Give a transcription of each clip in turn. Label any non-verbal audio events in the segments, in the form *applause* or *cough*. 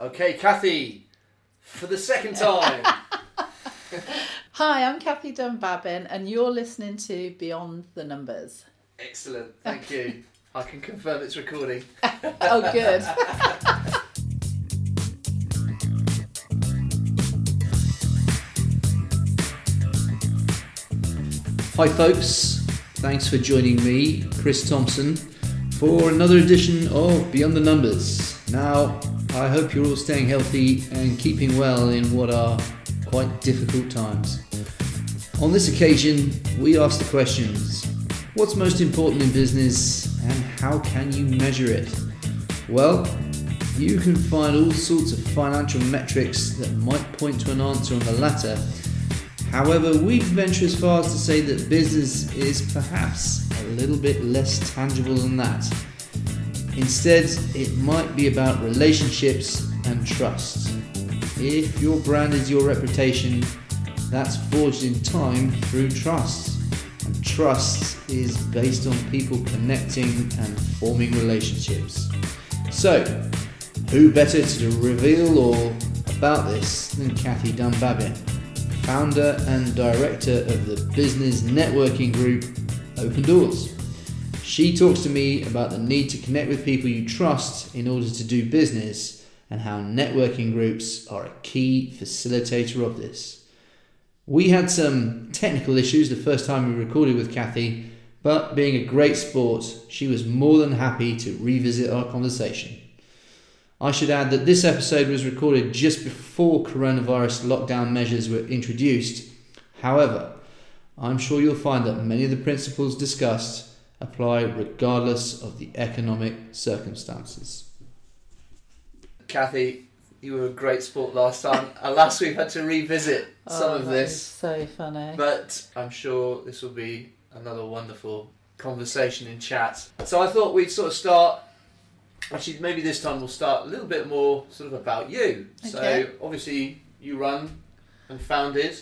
Okay, Cathy, for the second time. *laughs* Hi, I'm Cathy Dunbabin, and you're listening to Beyond the Numbers. Excellent, thank you. I can confirm it's recording. *laughs* Oh, good. Hi, folks. Thanks for joining me, Chris Thompson, for another edition of Beyond the Numbers. Now, I hope you're all staying healthy and keeping well in what are quite difficult times. On this occasion, we ask the questions What's most important in business and how can you measure it? Well, you can find all sorts of financial metrics that might point to an answer on the latter. However, we'd venture as far as to say that business is perhaps a little bit less tangible than that. Instead, it might be about relationships and trust. If your brand is your reputation, that's forged in time through trust. And trust is based on people connecting and forming relationships. So, who better to reveal all about this than Cathy Dunbabin, founder and director of the business networking group Opendoorz? She talks to me about the need to connect with people you trust in order to do business and how networking groups are a key facilitator of this. We had some technical issues the first time we recorded with Cathy, but being a great sport, she was more than happy to revisit our conversation. I should add that this episode was recorded just before coronavirus lockdown measures were introduced. However, I'm sure you'll find that many of the principles discussed apply regardless of the economic circumstances. Cathy, you were a great sport last time. *laughs* Alas, we've had to revisit oh, some Oh, of that is this, so funny. but I'm sure this will be another wonderful conversation in chat. So I thought we'd sort of start. Actually, maybe this time we'll start a little bit more sort of about you. Okay. So obviously, you run and founded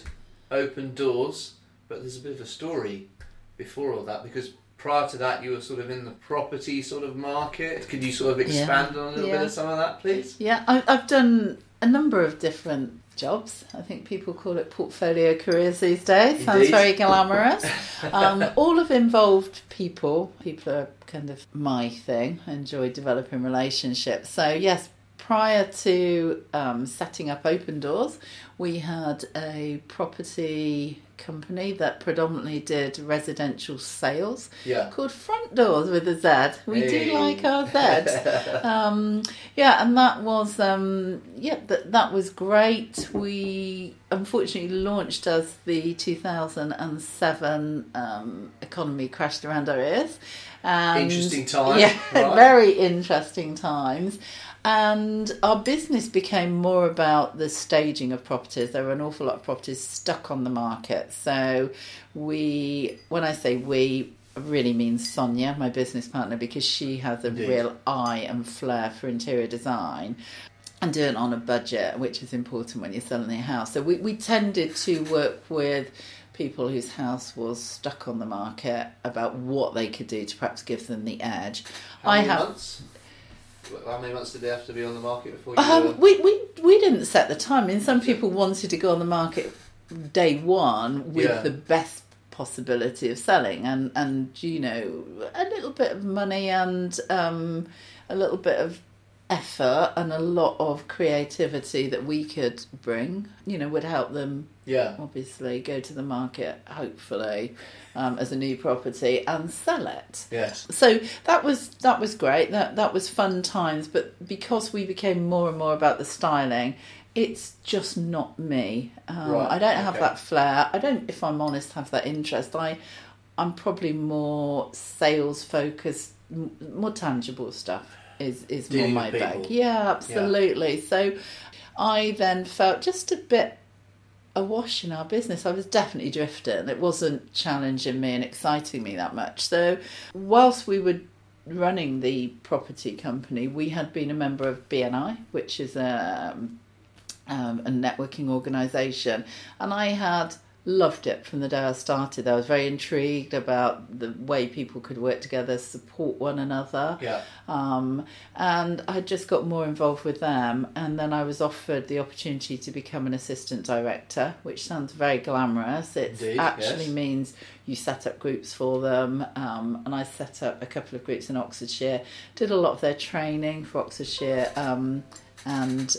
Opendoorz, but there's a bit of a story before all that because prior to that you were sort of in the property sort of market. Could you sort of Yeah. expand on a little bit of some of that, please? Yeah, I, I've done a number of different jobs. I think people call it portfolio careers these days. Sounds very glamorous. *laughs* um, all have involved people. People are kind of my thing. I enjoy developing relationships. So, yes, prior to um, setting up Opendoorz, we had a property company that predominantly did residential sales Yeah. called Front Doors with a Z. We Hey. do like our Zs. *laughs* um, yeah, and that was um, yeah, that that was great. We unfortunately launched as the 2007 um, economy crashed around our ears. And, Interesting time, Yeah, *laughs* right. very interesting times. And our business became more about the staging of properties. There were an awful lot of properties stuck on the market. So we, when I say we, really mean Sonia, my business partner, because she has a Indeed. real eye and flair for interior design and do it on a budget, which is important when you're selling a house. So we, we tended to work with people whose house was stuck on the market about what they could do to perhaps give them the edge. How I many have. months? How many months did they have to be on the market before you? were... Um, we, we we didn't set the time. I mean, some people wanted to go on the market day one with Yeah. the best possibility of selling, and and you know a little bit of money and um, a little bit of effort and a lot of creativity that we could bring. You know, would help them yeah. obviously go to the market, hopefully, um, as a new property and sell it Yes. so that was that was great that that was fun times but because we became more and more about the styling it's just not me um, Right, i don't have okay. that flair i don't if i'm honest have that interest i i'm probably more sales focused m- more tangible stuff is is Dealing more my bag yeah absolutely so i then felt just a bit awash in our business. I was definitely drifting. It wasn't challenging me and exciting me that much. So, whilst we were running the property company, we had been a member of BNI, which is a, um, a networking organisation, and I had loved it from the day I started. I was very intrigued about the way people could work together, support one another. Yeah. Um, and I just got more involved with them. And then I was offered the opportunity to become an assistant director, which sounds very glamorous. It actually yes. means you set up groups for them. Um, and I set up a couple of groups in Oxfordshire, did a lot of their training for Oxfordshire um, and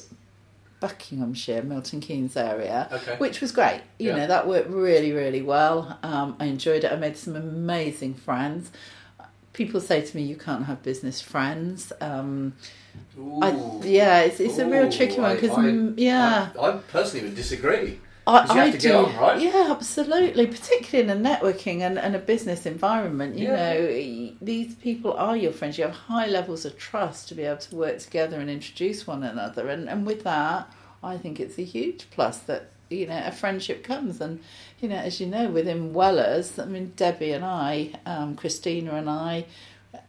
Buckinghamshire, Milton Keynes area Okay. which was great. You Yeah. know, that worked really, really well. Um, I enjoyed it. I made some amazing friends. People say to me, "You can't have business friends." Um, I, yeah, it's, it's a real tricky one because yeah, I, I personally would disagree. I, 'Cause you have I to do. on, right? Yeah, absolutely. Particularly in a networking and, and a business environment, you Yeah. know, these people are your friends. You have high levels of trust to be able to work together and introduce one another. And, and with that, I think it's a huge plus that, you know, a friendship comes. And, you know, as you know, within Wellers, I mean, Debbie and I, um, Christina and I,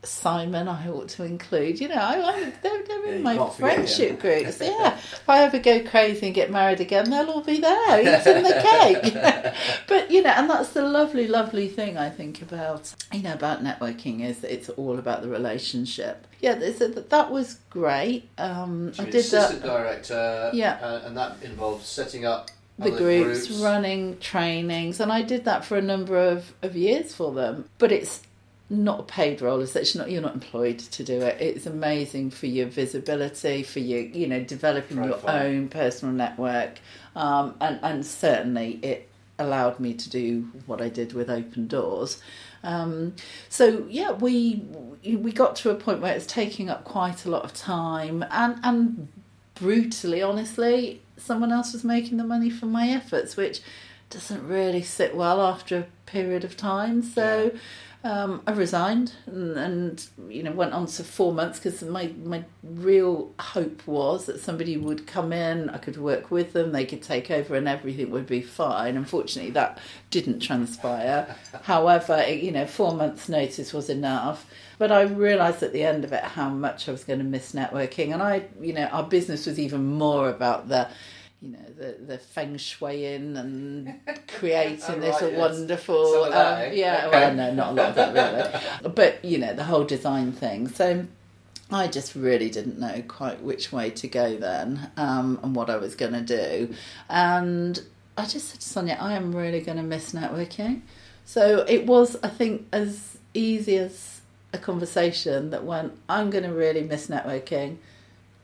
Simon, I ought to include. You know, I, I, they're, they're in you my can't forget him. friendship groups. *laughs* Yeah, if I ever go crazy and get married again, they'll all be there eating the cake. *laughs* but you know, and that's the lovely, lovely thing I think about you know about networking is that it's all about the relationship. Yeah, so that that was great. Um, I did that assistant director. Yeah. uh, and that involves setting up the other groups, running trainings, and I did that for a number of, of years for them. But it's not a paid role as such. Not you're not employed to do it. It's amazing for your visibility, for your you know developing your own personal network, um, and and certainly it allowed me to do what I did with Opendoorz. Um, so yeah, we we got to a point where it's taking up quite a lot of time, and and brutally, honestly, someone else was making the money from my efforts, which doesn't really sit well after a period of time. So um, I resigned and, and you know went on to four months because my my real hope was that somebody would come in, I could work with them, they could take over, and everything would be fine. Unfortunately, that didn't transpire. *laughs* However, it, you know, four months' notice was enough. But I realised at the end of it how much I was going to miss networking, and I, you know, our business was even more about the you know the the feng shuiing and *laughs* creating Oh, this right, yes. wonderful that, um, eh? yeah Okay. well no not a lot of that really *laughs* but you know the whole design thing so I just really didn't know quite which way to go then um, and what I was going to do and I just said to Sonia I am really going to miss networking so it was I think as easy as a conversation that went I'm going to really miss networking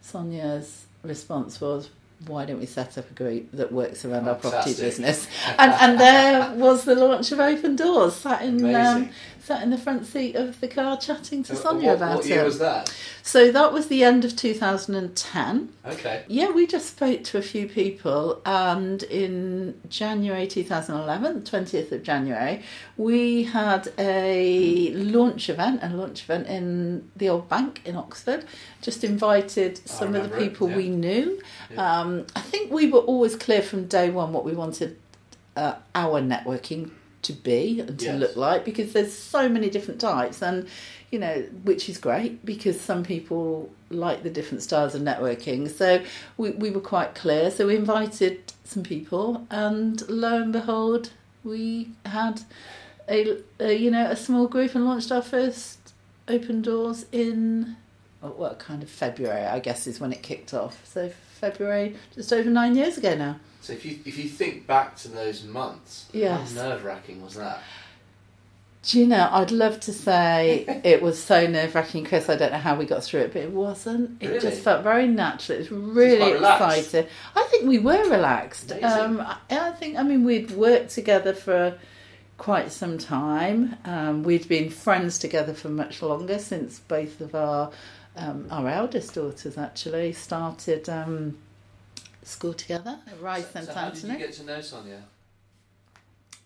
Sonia's response was, "Why don't we set up a group that works around our property business?" And and there *laughs* was the launch of Opendoorz, sat in um. Sat in the front seat of the car, chatting to Sonia what, about what year it. was that? So that was the end of 2010. Okay. Yeah, we just spoke to a few people, and in January 2011, 20th of January, we had a launch event, a launch event in the old bank in Oxford. Just invited some of the remember it, people yeah. we knew. Yeah. Um, I think we were always clear from day one what we wanted uh, our networking to be and to Yes. look like because there's so many different types and you know which is great because some people like the different styles of networking. So we, we were quite clear. So we invited some people and lo and behold we had a, a you know a small group and launched our first Opendoorz in oh, what kind of February I guess is when it kicked off. So February just over nine years ago now So if you if you think back to those months, Yes. how nerve wracking was that? Do you know, I'd love to say *laughs* it was so nerve wracking, Chris. I don't know how we got through it, but it wasn't. It Really? just felt very natural. It was really exciting. I think we were relaxed. Um, I, I think, I mean, we'd worked together for quite some time. Um, we'd been friends together for much longer since both of our um, our eldest daughters actually started um, school together at Rise so, St so how did you get to know Sonia?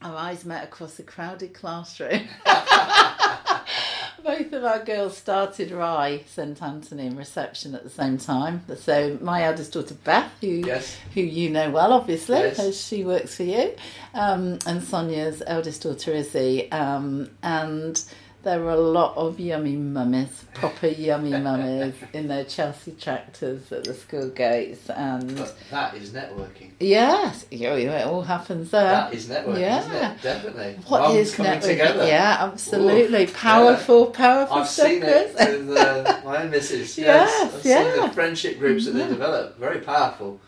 Our eyes met across a crowded classroom. *laughs* *laughs* Both of our girls started Rye St Anthony in reception at the same time. So my eldest daughter Beth, who Yes. who you know well, obviously, Yes. because she works for you, um, and Sonia's eldest daughter Izzy, um, and there were a lot of yummy mummies, proper yummy mummies *laughs* in their Chelsea tractors at the school gates, and But that is networking. yes, yeah, yeah, it all happens there. That is networking, isn't yeah. it? Definitely. What Mums is coming networking? together. Yeah, absolutely. Oof, powerful, powerful I've seen it with uh, my own missus. Yes, *laughs* Yes, I've yeah. seen the friendship groups that they develop. Very powerful.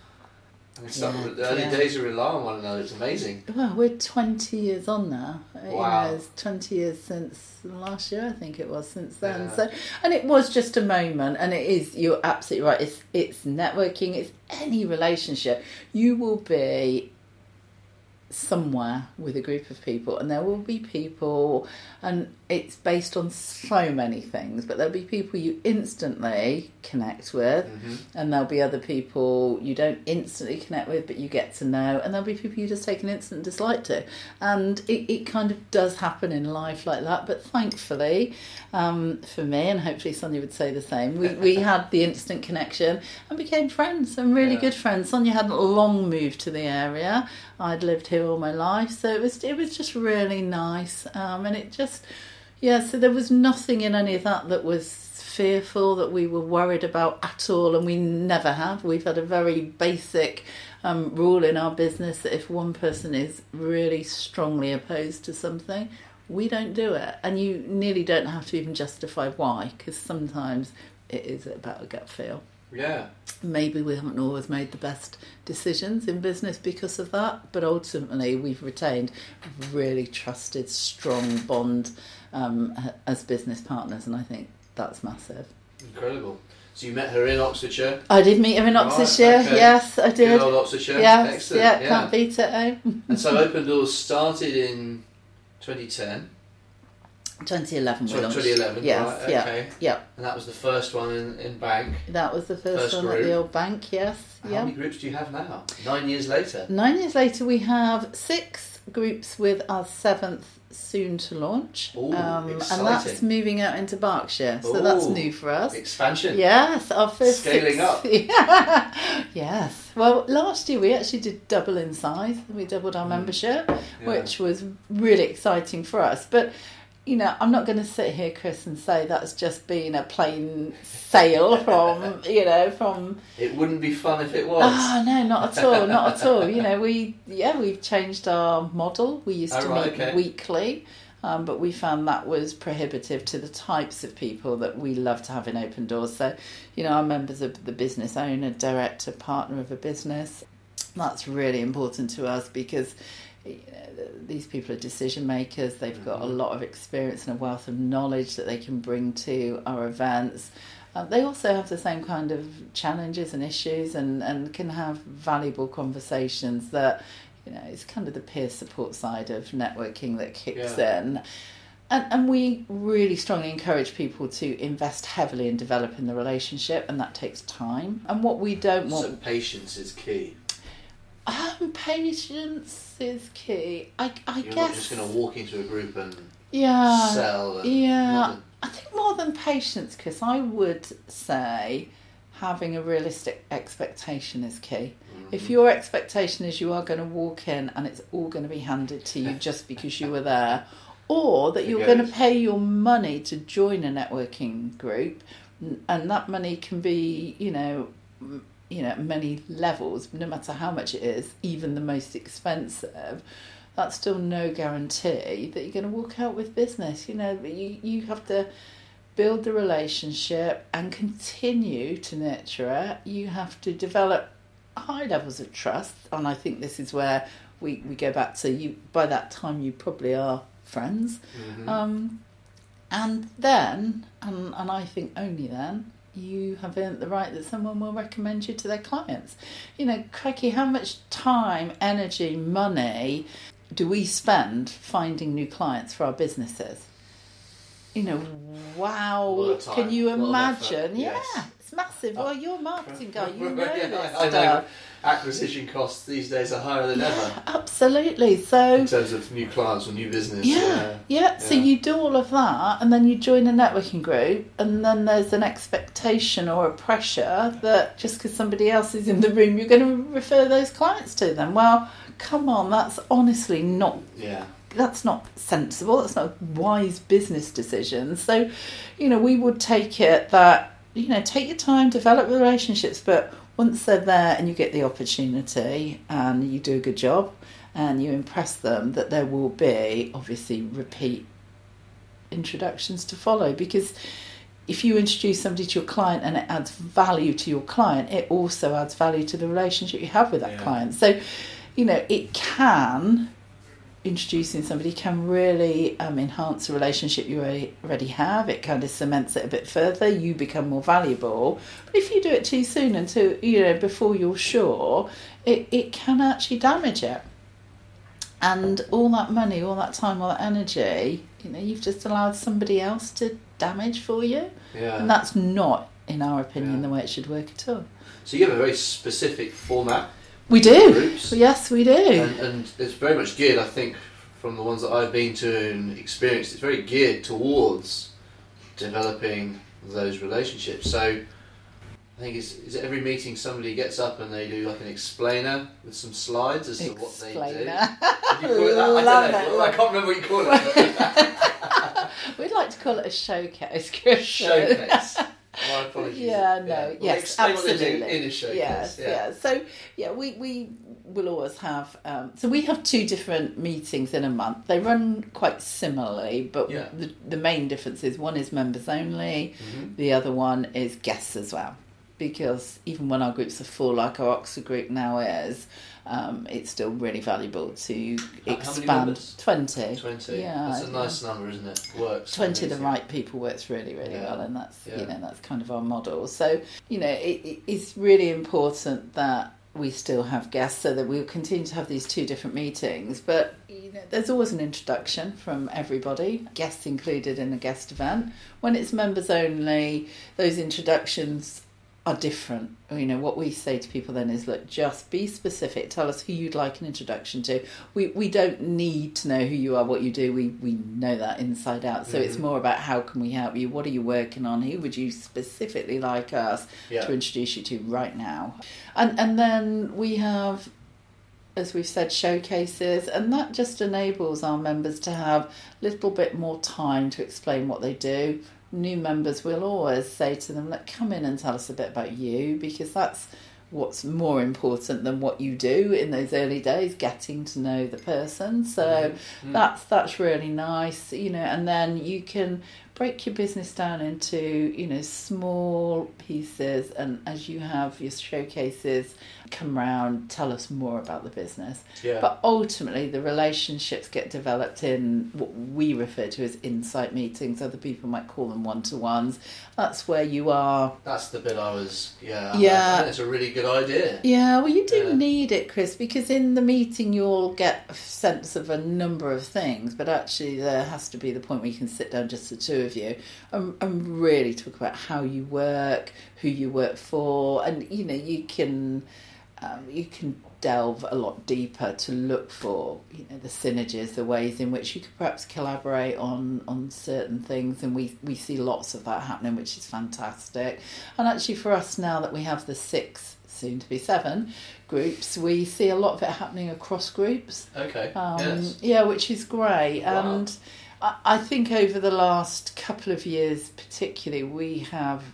*laughs* And some Yeah, the early yeah. days you rely on one another. It's amazing. Well, we're 20 years on now. You Wow. know, it's 20 years since last year, I think it was, since then. Yeah. So, and it was just a moment, and it is, you're absolutely right. It's, it's networking, it's any relationship. You will be somewhere with a group of people, and there will be people, and it's based on so many things, but there'll be people you instantly connect with, Mm-hmm. and there'll be other people you don't instantly connect with, but you get to know, and there'll be people you just take an instant dislike to. And it, it kind of does happen in life like that, but thankfully, um, for me, and hopefully Sonia would say the same, we, we *laughs* had the instant connection and became friends and really Yeah. good friends. Sonia hadn't long moved to the area. I'd lived here all my life, so it was it was just really nice, um, and it just yeah. So there was nothing in any of that that was fearful that we were worried about at all, and we never have. We've had a very basic um, rule in our business that if one person is really strongly opposed to something, we don't do it, and you nearly don't have to even justify why, because sometimes it is about a gut feel Yeah. maybe we haven't always made the best decisions in business because of that, but ultimately we've retained really trusted, strong bond um, as business partners, and I think that's massive. Incredible. So you met her in Oxfordshire. I did meet her in Right, Oxfordshire. okay. Yes, I Good did. old Oxfordshire. Yes, Excellent. yeah, can't beat it. Eh? *laughs* And so Opendoorz started in 2010. 2011 we launched. 2011. Yes, right, yeah, okay. yeah. And that was the first one in, in Bank. That was the first, First one at the old bank. Yes, How yeah. many groups do you have now? Nine years later. Nine years later, we have six groups with our seventh soon to launch. Ooh, um, and that's moving out into Berkshire. So that's new for us. Expansion. Yes, our first Scaling six- up. *laughs* Yeah. yes. Well, last year we actually did double in size. We doubled our Mm. membership, Yeah. which was really exciting for us. But you know, I'm not going to sit here, Chris, and say that's just been a plain sale from *laughs* you know from It wouldn't be fun if it was. Ah, no, not at all, not at all. You know, *laughs* we yeah, we've changed our model. We used Oh, to right, meet okay. weekly, um, but we found that was prohibitive to the types of people that we love to have in Opendoorz. So, you know, our members of the business owner, director, partner of a business. That's really important to us because you know, these people are decision makers. They've got a Mhm. lot of experience and a wealth of knowledge that they can bring to our events. Uh, they also have the same kind of challenges and issues and, and can have valuable conversations that, you know, it's kind of the peer support side of networking that kicks Yeah. in. And, and we really strongly encourage people to invest heavily in developing the relationship, and that takes time. And what we don't want So patience is key. Um, patience is key. I, I You're guess. not just going to walk into a group and yeah. sell. And yeah. not I think more than patience, because I would say having a realistic expectation is key. If your expectation is you are going to walk in and it's all going to be handed to you just because you were there, or that you're going to pay your money to join a networking group, and that money can be, you know, you know, many levels, no matter how much it is, even the most expensive. That's still no guarantee that you're going to walk out with business. You know, you you have to build the relationship and continue to nurture it. You have to develop high levels of trust, and I think this is where we, we go back to you. By that time, you probably are friends, Mhm. um, and then, and, and I think only then, you have earned the right that someone will recommend you to their clients. You know, crikey, how much time, energy, money do we spend finding new clients for our businesses? You know, wow! lot of time, Can you a lot of effort, imagine? yes. It's massive. Well, you're a marketing guy. You *laughs* know Yeah, this I know. stuff. Acquisition costs these days are higher than ever *laughs* Absolutely. So in terms of new clients or new business. Yeah, yeah. So Yeah. you do all of that, and then you join a networking group, and then there's an expectation or a pressure that just because somebody else is in the room, you're going to refer those clients to them. Well, come on, that's honestly not Yeah. that's not sensible. That's not a wise business decision. So, you know, we would take it that you know take your time, develop relationships, but once they're there and you get the opportunity and you do a good job and you impress them, that there will be obviously repeat introductions to follow because if you introduce somebody to your client and it adds value to your client, it also adds value to the relationship you have with that Yeah. client. So, you know, it can introducing somebody can really um, enhance the relationship you already, have. It kind of cements it a bit further. You become more valuable. But if you do it too soon and too, you know, before you're sure, it, it can actually damage it. And all that money, all that time, all that energy, you know, you've just allowed somebody else to damage for you. Yeah. And that's not, in our opinion, Yeah. the way it should work at all. So you have a very specific format, We do. Groups. Yes, we do. and, and it's very much geared. I think from the ones that I've been to and experienced, it's very geared towards developing those relationships. So I think is is it every meeting somebody gets up and they do like an explainer with some slides as to what they do. Explainer. Would you call it that? I Love don't know. it. I can't remember what you call it. *laughs* We'd like to call it a showcase, Chris. Showcase. My apologies. Yeah, no, Well, yes, absolutely. in a showcase. Yes, yeah. yeah. So yeah, we we will always have. Um, so we have two different meetings in a month. They run quite similarly, but Yeah. the the main difference is one is members only, Mhm. the other one is guests as well. Because even when our groups are full, like our Oxford group now is, um, it's still really valuable to How- how expand. members? Twenty. Twenty. Yeah, That's a yeah. nice number, isn't it? Works. Twenty the right people works really really Yeah. well, and that's Yeah. you know that's kind of our model. So you know it, it, it's really important that we still have guests, so that we'll continue to have these two different meetings. But you know, there's always an introduction from everybody, guests included in a guest event. When it's members only, those introductions are different. You know, what we say to people then is look, just be specific. Tell us who you'd like an introduction to. We we don't need to know who you are, what you do. We we know that inside out. So it's Mhm. more about how can we help you? What are you working on? Who would you specifically like us Yeah. to introduce you to right now? And and then we have as we've said, showcases, and that just enables our members to have a little bit more time to explain what they do. New members will always say to them, "Look, come in and tell us a bit about you," because that's what's more important than what you do in those early days, getting to know the person. So Mhm. that's that's really nice, you know. And then you can break your business down into you know small pieces, and as you have your showcases come round, tell us more about the business. Yeah. But ultimately, the relationships get developed in what we refer to as insight meetings. Other people might call them one to ones. That's where you are. That's the bit I was. Yeah. Yeah. It's a really good idea. Yeah, well, you do Yeah. need it, Chris, because in the meeting you'll get a sense of a number of things, but actually there has to be the point where you can sit down just the two of you and, and really talk about how you work, who you work for, and you know you can um, you can delve a lot deeper to look for you know the synergies, the ways in which you could perhaps collaborate on on certain things, and we we see lots of that happening, which is fantastic. And actually, for us now that we have the six, soon to be seven groups, we see a lot of it happening across groups. Okay. Um, yes. Yeah, which is great. Wow. And I, I think over the last couple of years, particularly, we have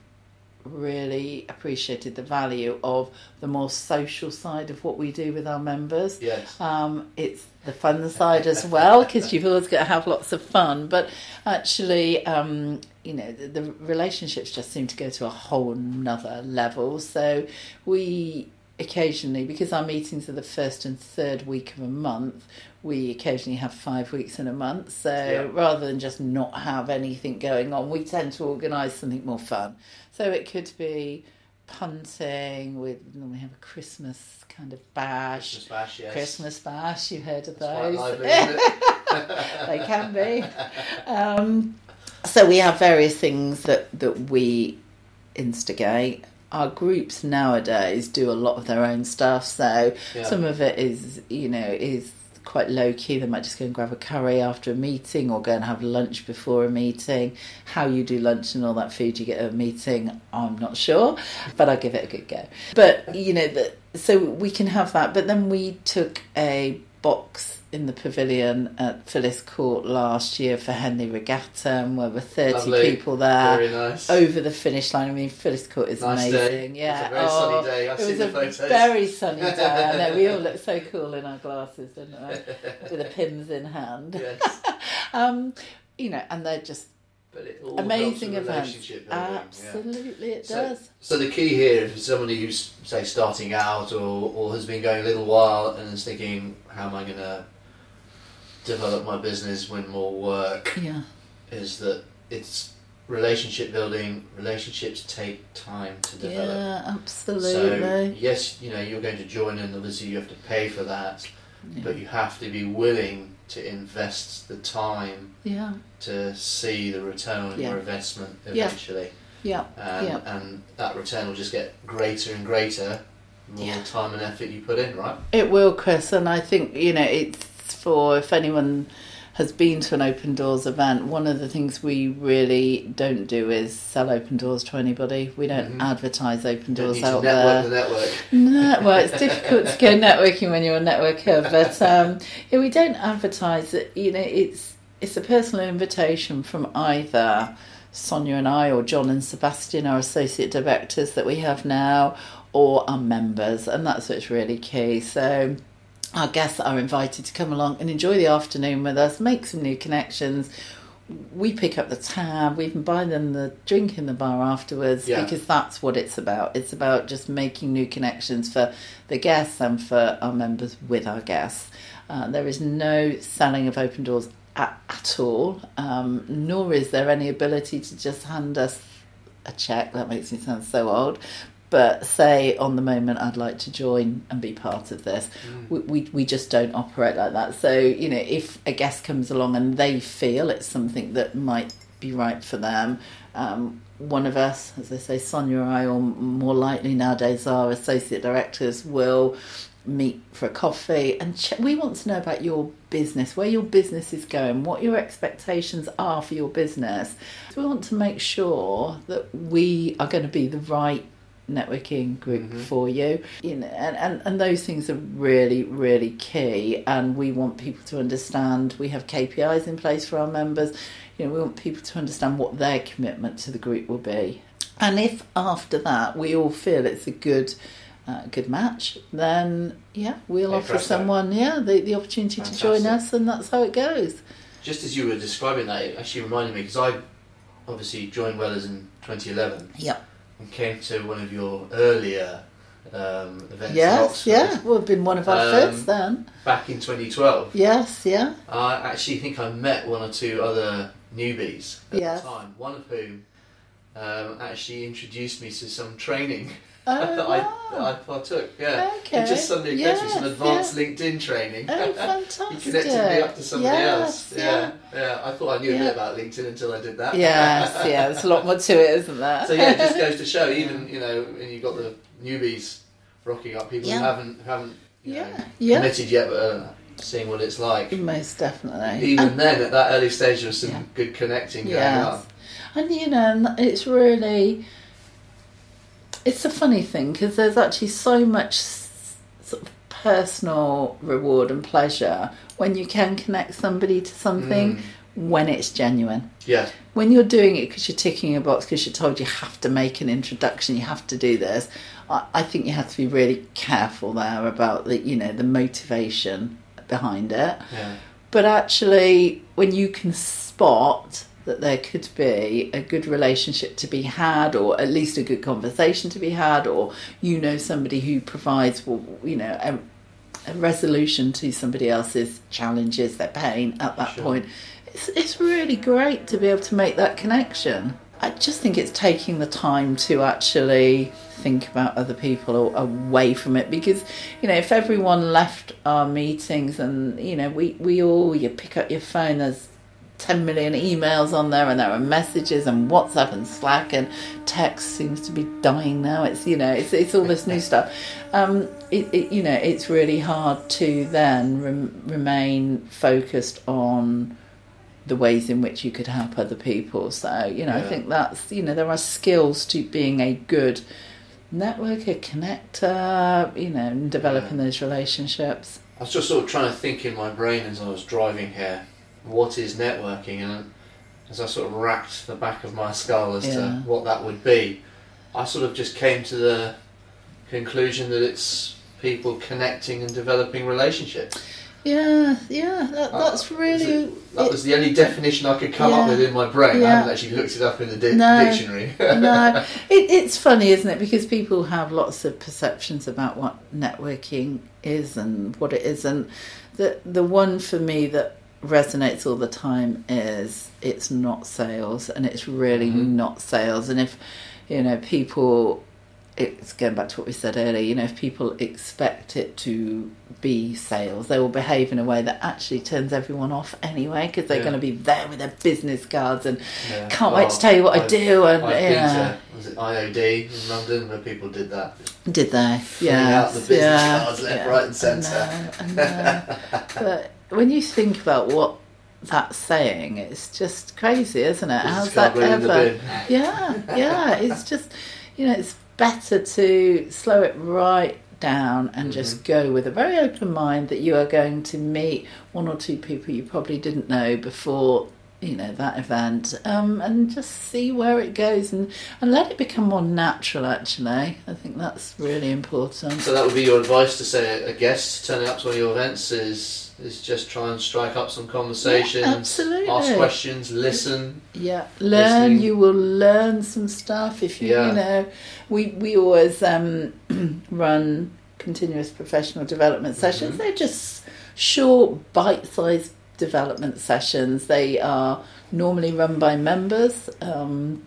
really appreciated the value of the more social side of what we do with our members. Yes. Um, it's the fun side as well because you've always got to have lots of fun. But actually, um, you know, the, the relationships just seem to go to a whole nother level. So we occasionally, because our meetings are the first and third week of a month, we occasionally have five weeks in a month. So Yeah. rather than just not have anything going on, we tend to organise something more fun. So it could be punting with we have a Christmas kind of bash. Christmas bash. Yes. Christmas bash, you've heard of quite those. lively, *laughs* *laughs* they can be. Um, so we have various things that, that we instigate. Our groups nowadays do a lot of their own stuff, so Yeah. some of it is, you know, is quite low key. They might just go and grab a curry after a meeting or go and have lunch before a meeting. How you do lunch and all that food you get at a meeting, I'm not sure, but I'll give it a good go. But, you know, the, so we can have that. But then we took a box in the pavilion at Phyllis Court last year for Henley Regatta, and there were 30 Lovely. people there. Very nice. Over the finish line. I mean, Phyllis Court is Nice amazing. day. Yeah, It was a very Oh, sunny day. I've it was a photos. very sunny day. I know we all looked so *laughs* cool in our glasses, didn't we? *laughs* With the pins in hand. yes. *laughs* Um, you know, and they're just But it all amazing events. relationship building, yeah. Absolutely, it does. So the key here, for somebody who's say starting out or, or has been going a little while and is thinking, how am I going to develop my business, win more work, Yeah, is that it's relationship building. Relationships take time to develop. yeah, absolutely. So yes, you know you're going to join, and obviously you have to pay for that, yeah. but you have to be willing to invest the time yeah, to see the return on Yeah. your investment eventually. yeah, and, Yeah. and that return will just get greater and greater the more Yeah. time and effort you put in, right? It will, Chris, and I think you know it's for if anyone has been to an Opendoorz event. One of the things we really don't do is sell Opendoorz to anybody. We don't Mhm. advertise Opendoorz out network there. the network. No, well, it's difficult to go *laughs* networking when you're a networker, but um, yeah, we don't advertise it. You know, it's it's a personal invitation from either Sonia and I, or John and Sebastian, our associate directors that we have now, or our members, and that's what's really key. So. Our guests are invited to come along and enjoy the afternoon with us, make some new connections. We pick up the tab, we even buy them the drink in the bar afterwards Yeah. because that's what it's about. It's about just making new connections for the guests and for our members with our guests. Uh, there is no selling of Opendoorz at, at all, um, nor is there any ability to just hand us a check. That makes me sound so old. But say on the moment, I'd like to join and be part of this. We, we, we just don't operate like that. So, you know, if a guest comes along and they feel it's something that might be right for them, um, one of us, as they say, Sonia or I, or more likely nowadays our associate directors, will meet for a coffee and ch- we want to know about your business, where your business is going, what your expectations are for your business. So we want to make sure that we are going to be the right networking group Mhm. for you. You know and, and and those things are really really key and we want people to understand we have KPIs in place for our members. You know we want people to understand what their commitment to the group will be. And if after that we all feel it's a good uh, good match then yeah we'll offer someone yeah the, the opportunity to join us and that's how it goes. Just as you were describing that, it actually reminded me because I obviously joined Wellers in 2011 Yep. And came to one of your earlier um, events yes yeah well been one of our Um, first then back in 2012. yes yeah I actually think I met one or two other newbies at Yes. the time, one of whom um, actually introduced me to some training *laughs* oh, that, I, wow. that I partook. Yeah, Okay. it just suddenly occurred to me some Yes, advanced LinkedIn training. Oh, *laughs* you fantastic. connected me up to somebody yes, else. Yeah, yeah, I thought I knew a bit about LinkedIn until I did that. Yes, *laughs* yeah, there's a lot more to it, isn't there? so yeah, it just goes to *laughs* show, even you know, when you've got the newbies rocking up, people Yeah. who haven't who haven't you know, yeah, yeah, committed yet, but uh, seeing what it's like. most definitely. Even and, then, at that early stage, there was some Yeah. good connecting going Yes. on. and you know, it's really, it's a funny thing because there's actually so much sort of personal reward and pleasure when you can connect somebody to something Mm. when it's genuine. Yeah, when you're doing it because you're ticking a box because you're told you have to make an introduction you have to do this I, I think you have to be really careful there about the you know the motivation behind it yeah, but actually when you can spot that there could be a good relationship to be had or at least a good conversation to be had or you know somebody who provides you know a, a resolution to somebody else's challenges their pain at that Sure. point it's, it's really great to be able to make that connection i just think it's taking the time to actually think about other people or away from it because you know if everyone left our meetings and you know we, we all you pick up your phone there's 10 million emails on there and there are messages and whatsapp and slack and text seems to be dying now. It's you know it's, it's all this new stuff. *laughs* Um, it, it, you know it's really hard to then rem- remain focused on the ways in which you could help other people. So you know i think that's you know there are skills to being a good networker connector you know and developing those relationships. I was just sort of trying to think in my brain as I was driving here, what is networking, and as I sort of racked the back of my skull as Yeah. to what that would be, I sort of just came to the conclusion that it's people connecting and developing relationships. Yeah, yeah, that, Uh, that's really. That was the only definition I could come up with in my brain. I haven't actually looked it up in the di- No. dictionary. *laughs* no, it, it's funny, isn't it? Because people have lots of perceptions about what networking is and what it isn't. The the one for me that resonates all the time is it's not sales, and it's really Mhm. not sales. And if you know people, it's going back to what we said earlier. You know, if people expect it to be sales, they will behave in a way that actually turns everyone off anyway, because they're Yeah. going to be there with their business cards and Yeah. can't wait Oh, to tell you what I I've- do. And been yeah, to, was it IOD in London where people did that? did they? Yeah, out the business cards left, right and centre. I know, I know. *laughs* but when you think about what that's saying, it's just crazy, isn't it? How's that going in the ever? *laughs* Yeah, yeah. It's just you know, it's better to slow it right down and just Mm-hmm. go with a very open mind that you are going to meet one or two people you probably didn't know before you know that event um, and just see where it goes and, and let it become more natural actually i think that's really important So that would be your advice to say a guest turning up to one of your events is is just try and strike up some conversations, Yeah, absolutely. ask questions, listen. Yeah, learn. Listening. You will learn some stuff if you, Yeah. you know. We we always um, *clears throat* run continuous professional development sessions. Mhm. They're just short, bite-sized development sessions. They are normally run by members. Um,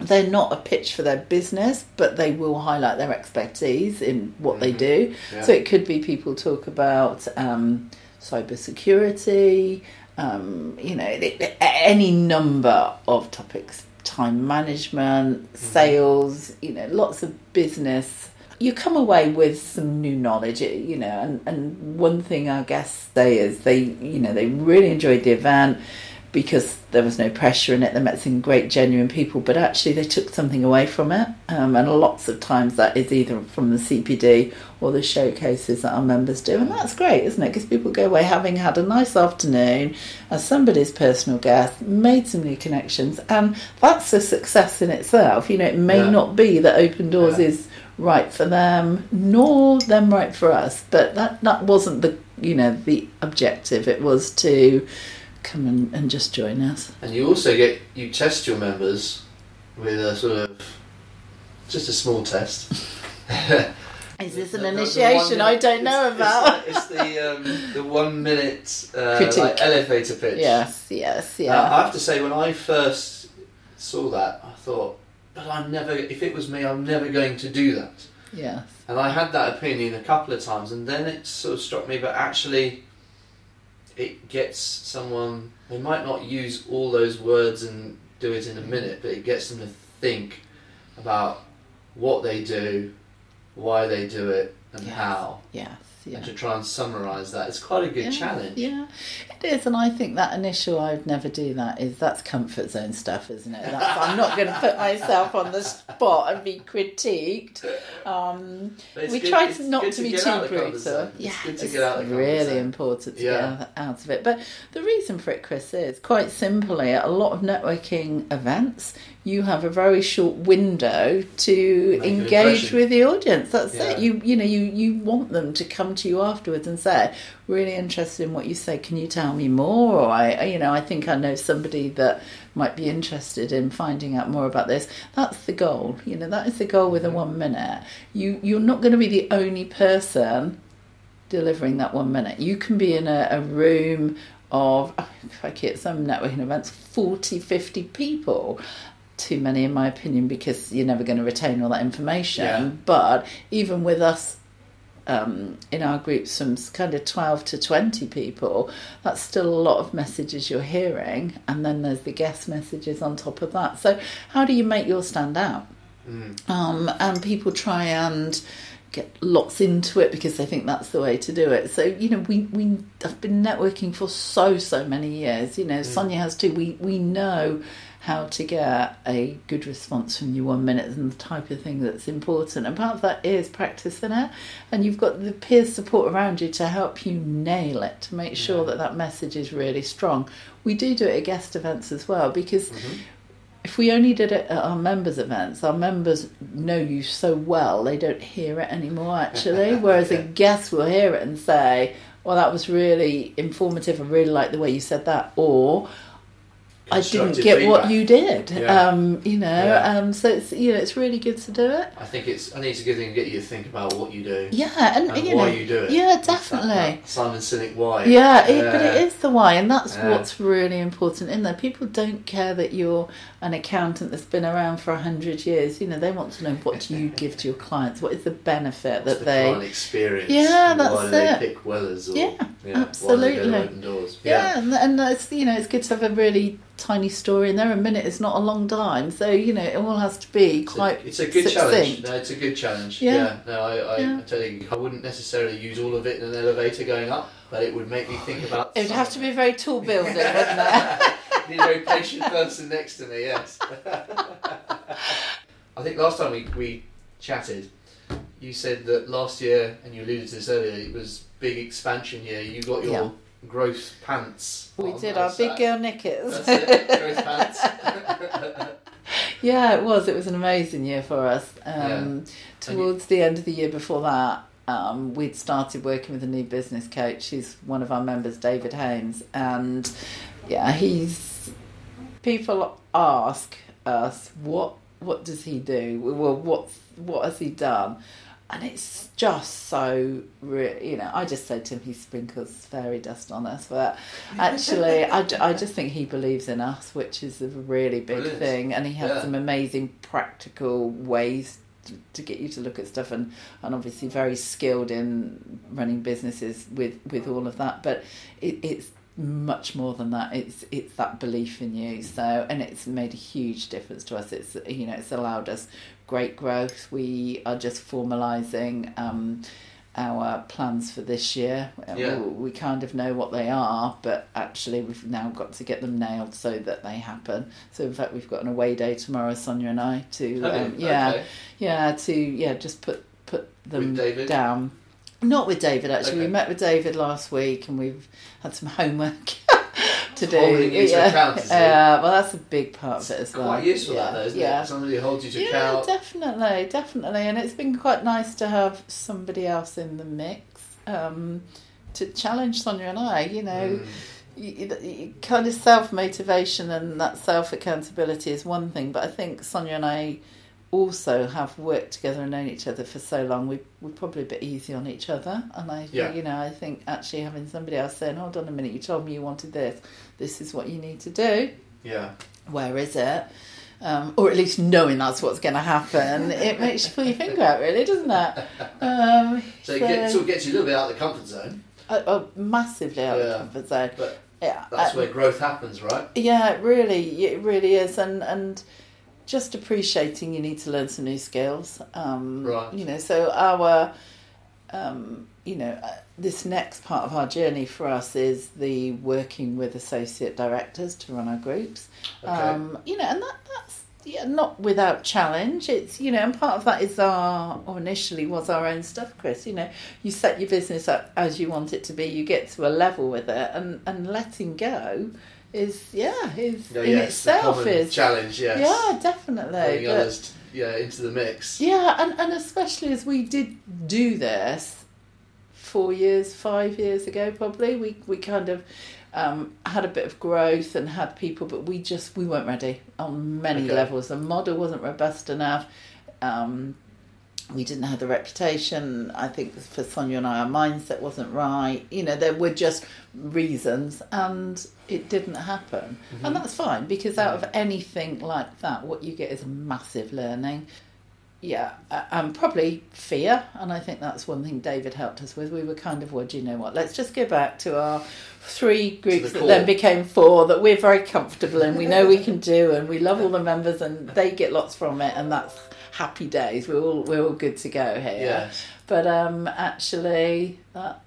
they're not a pitch for their business, but they will highlight their expertise in what they Mhm. do. Yeah. So it could be people talk about um, cybersecurity, um, you know, any number of topics, time management, sales, you know, lots of business. You come away with some new knowledge, you know, and, and one thing our guests say is they, you know, they really enjoyed the event because there was no pressure in it. They met some great, genuine people, but actually they took something away from it. Um, and lots of times that is either from the CPD or the showcases that our members do. And that's great, isn't it? Because people go away having had a nice afternoon as somebody's personal guest, made some new connections, and that's a success in itself. You know, it may Yeah. not be that Opendoorz Yeah. is right for them, nor them right for us, but that, that wasn't the, you know, the objective. It was to come and, and just join us. And you also get you test your members with a sort of just a small test. *laughs* *laughs* Is this an initiation one I don't know it's- about? It's, the- it's the um, the one minute uh, like elevator pitch. Yes, yes, Uh. I have to say, when I first saw that, I thought, but I'm never. If it was me, I'm never going to do that. yes. And I had that opinion a couple of times, and then it sort of struck me. But actually, it gets someone. They might not use all those words and do it in a minute, but it gets them to think about what they do, why they do it, and Yes. how, Yes, yeah. and to try and summarise that. It's quite a good yeah, challenge. Yeah, it is, and I think that initial "I'd never do that is that's comfort zone stuff, isn't it? That's, I'm not going to put myself on the spot and be critiqued. Um, we good- try it's to not good to be too out of the comfort brutal. It's Yeah, good to it's get out of the comfort really important to Yeah. get out- out of it. But the reason for it, Chris, is quite simply at a lot of networking events, you have a very short window to Make engage with the audience. That's Yeah. it. You you know you you want them to come to you afterwards and say, "Really interested in what you say. Can you tell me more?" Or I you know I think I know somebody that might be interested in finding out more about this. That's the goal. You know that is the goal with a one minute. You you're not going to be the only person delivering that one minute. You can be in a, a room of, oh, crikey, at some networking events, 40, 50 people. Too many, in my opinion, because you're never going to retain all that information. Yeah. But even with us um, in our groups from kind of 12 to 20 people, that's still a lot of messages you're hearing. And then there's the guest messages on top of that. So, how do you make yours stand out? Mm. um, and people try and get lots into it because they think that's the way to do it. So you know, we we have been networking for so so many years. You know, Mm. Sonia has too. We we know how to get a good response from you one minute and the type of thing that's important. And part of that is practicing it, and you've got the peer support around you to help you nail it to make sure that that message is really strong. We do do it at guest events as well because Mm-hmm. if we only did it at our members' events, our members know you so well they don't hear it anymore actually. *laughs* Whereas a guest will hear it and say, Well, that was really informative. I really like the way you said that. Or I didn't get what you did. Yeah. Um, you know, Yeah. um, so it's you know, it's really good to do it. I think it's I think it's a good thing to get you to think about what you do Yeah, and, and you why know, you do it. yeah, It's that- definitely. that Simon Sinek why. Yeah, it, but it is the why, and that's Yeah. what's really important in there. People don't care that you're an accountant that's been around for a hundred years. You know, they want to know what do you give to your clients. What is the benefit What's that the they? experience. Yeah, and Why that's do they pick Wellers? Or, Yeah, Why they absolutely. go to Opendoorz? Yeah, and, and it's you know it's good to have a really tiny story in there. A minute is not a long time, so you know it all has to be It's a, quite. it's a good challenge. No, it's a good challenge. Yeah. Yeah. No, I, I, Yeah. I tell you, I wouldn't necessarily use all of it in an elevator going up, but it would make me think about. It would have to be a very tall building, wouldn't it? *laughs* A very patient person next to me, yes. *laughs* I think last time we, we chatted, you said that last year, and you alluded to this earlier, it was big expansion year. You got your Yeah. growth pants. We did our big girl knickers. That's it, growth pants. *laughs* Yeah, it was. It was an amazing year for us. Um, Towards the end of the year before that, um, we'd started working with a new business coach. He's one of our members, David Haynes, and yeah, he's. People ask us what what does he do? Well, what what has he done? And it's just so, re- you know, I just said to him, he sprinkles fairy dust on us. But actually, I, I just think he believes in us, which is a really big Brilliant. thing. And he has Yeah. some amazing practical ways to, to get you to look at stuff and, and obviously very skilled in running businesses with, with all of that. But it, it's much more than that. It's it's that belief in you. So and it's made a huge difference to us. It's you know it's allowed us great growth. We are just formalising um, our plans for this year. Yeah. We, we kind of know what they are, but actually we've now got to get them nailed so that they happen. So in fact we've got an away day tomorrow, Sonia and I, to um, yeah Okay. yeah to yeah just put put them down. Not with David actually. We met with David last week and we've had some *laughs* homework *laughs* to do. Holding you to yeah. account, is? Yeah, well that's a big part of it as well. Quite useful yeah. that though, isn't yeah. it? Somebody who holds you to Yeah, account. definitely, definitely, and it's been quite nice to have somebody else in the mix um, to challenge Sonia and I. You know, Mm. you, you, kind of self motivation and that self accountability is one thing, but I think Sonia and I also have worked together and known each other for so long. We we're probably a bit easy on each other, and I Yeah. you know I think actually having somebody else saying, "Hold on a minute, you told me you wanted this. This is what you need to do. Yeah. Where is it?" Um, or at least knowing that's what's going to happen, it makes you pull your finger out, really, doesn't it? *laughs* Um, So it get, sort of gets you a little bit out of the comfort zone, uh, uh, massively out of the comfort zone. but Yeah, that's uh, where growth happens, right? Yeah, it really, it really is, and and just appreciating you need to learn some new skills. Um, Right. You know, so our, um, you know, uh, this next part of our journey for us is the working with associate directors to run our groups. Okay. Um, you know, and that that's yeah, not without challenge. It's you know, and part of that is our, or initially was our own stuff, Chris. You know, you set your business up as you want it to be. You get to a level with it, and and letting go is yeah is Yeah, in itself is challenge. Yes. yeah definitely. Bringing But- others, yeah, into the mix. yeah, and, and especially as we did do this four years, five years ago, probably we we kind of um, had a bit of growth and had people, but we just we weren't ready on many Okay. levels. The model wasn't robust enough. Um, we didn't have the reputation. I think for Sonia and I, our mindset wasn't right. You know, there were just reasons, and it didn't happen. Mm-hmm. And that's fine because out of anything like that, what you get is massive learning. Yeah, and probably fear, and I think that's one thing David helped us with. We were kind of, well, do you know what? Let's just go back to our three groups the that then became four that we're very comfortable in. We know we can do, and we love all the members, and they get lots from it, and that's happy days. We're all we're all good to go here. Yes. But um, actually, that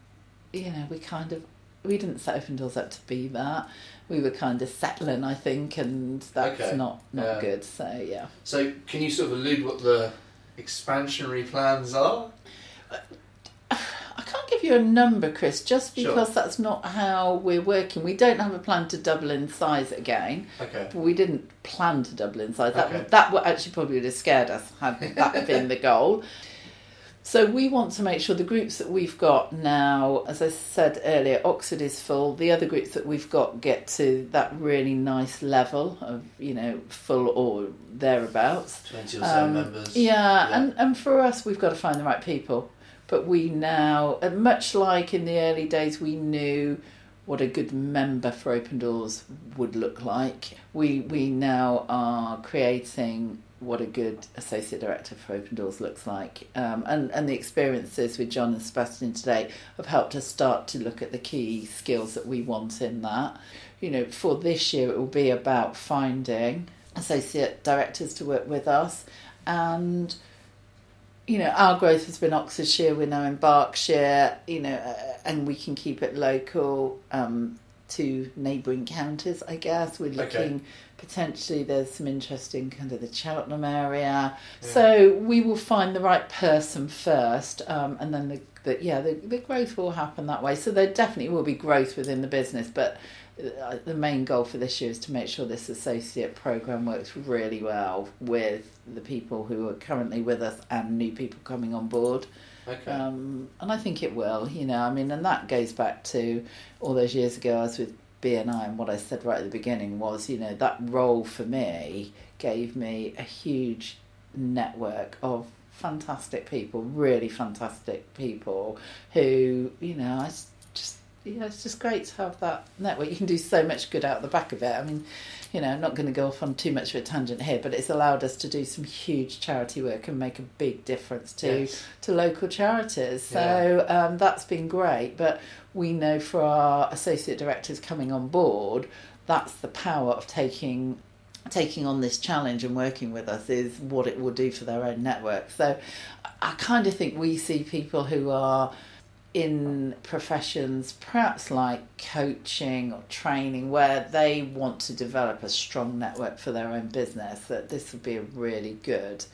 you know, we kind of we didn't set Opendoorz up to be that. We were kind of settling, I think, and that's Okay. not not good. So yeah. So, can you sort of allude what the expansionary plans are? Give you a number, Chris, just Sure. because that's not how we're working. We don't have a plan to double in size again. Okay. We didn't plan to double in size. That Okay. that would actually probably would have scared us had that *laughs* been the goal. So we want to make sure the groups that we've got now, as I said earlier, Oxford is full. The other groups that we've got get to that really nice level of you know full or thereabouts. 20 or so Um, members. Yeah, Yeah. And, and for us, we've got to find the right people. But we now, much like in the early days, we knew what a good member for Opendoorz would look like. We we now are creating what a good associate director for Opendoorz looks like, um, and and the experiences with John and Sebastian today have helped us start to look at the key skills that we want in that. You know, for this year, it will be about finding associate directors to work with us and you know our growth has been oxfordshire we're now in berkshire you know uh, and we can keep it local um, to neighbouring counties i guess. We're Okay. looking potentially there's some interest in kind of the cheltenham area. So we will find the right person first um, and then the, the yeah the, the growth will happen that way. So there definitely will be growth within the business but the main goal for this year is to make sure this associate program works really well with the people who are currently with us and new people coming on board. Okay. Um, and I think it will, you know, I mean, and that goes back to all those years ago I was with BNI and what I said right at the beginning was, you know, that role for me gave me a huge network of fantastic people, really fantastic people who, you know, I just, yeah, it's just great to have that network. You can do so much good out the back of it. I mean, you know, I'm not going to go off on too much of a tangent here, but it's allowed us to do some huge charity work and make a big difference to Yes. to local charities. So um, that's been great. But we know for our associate directors coming on board, that's the power of taking taking on this challenge and working with us is what it will do for their own network. So I kind of think we see people who are in professions perhaps like coaching or training where they want to develop a strong network for their own business that this would be a really good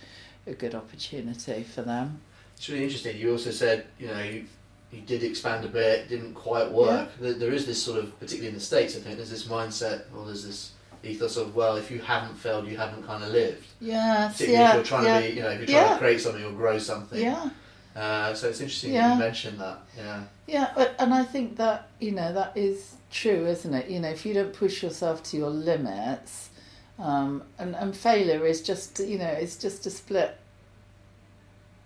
a good opportunity for them. It's really interesting. You also said, you know, you, you did expand a bit, didn't quite work. There, there is this sort of, particularly in the States, I think, there's this mindset, or there's this ethos of, well, if you haven't failed, you haven't kind of lived. Yes, yeah, if you're trying yeah, to be, you know, if you're trying Yeah. to create something or grow something. yeah. Uh, so it's interesting that you mentioned that. Yeah. Yeah, but- and I think that you know that is true, isn't it? You know, if you don't push yourself to your limits, um, and and failure is just you know it's just a split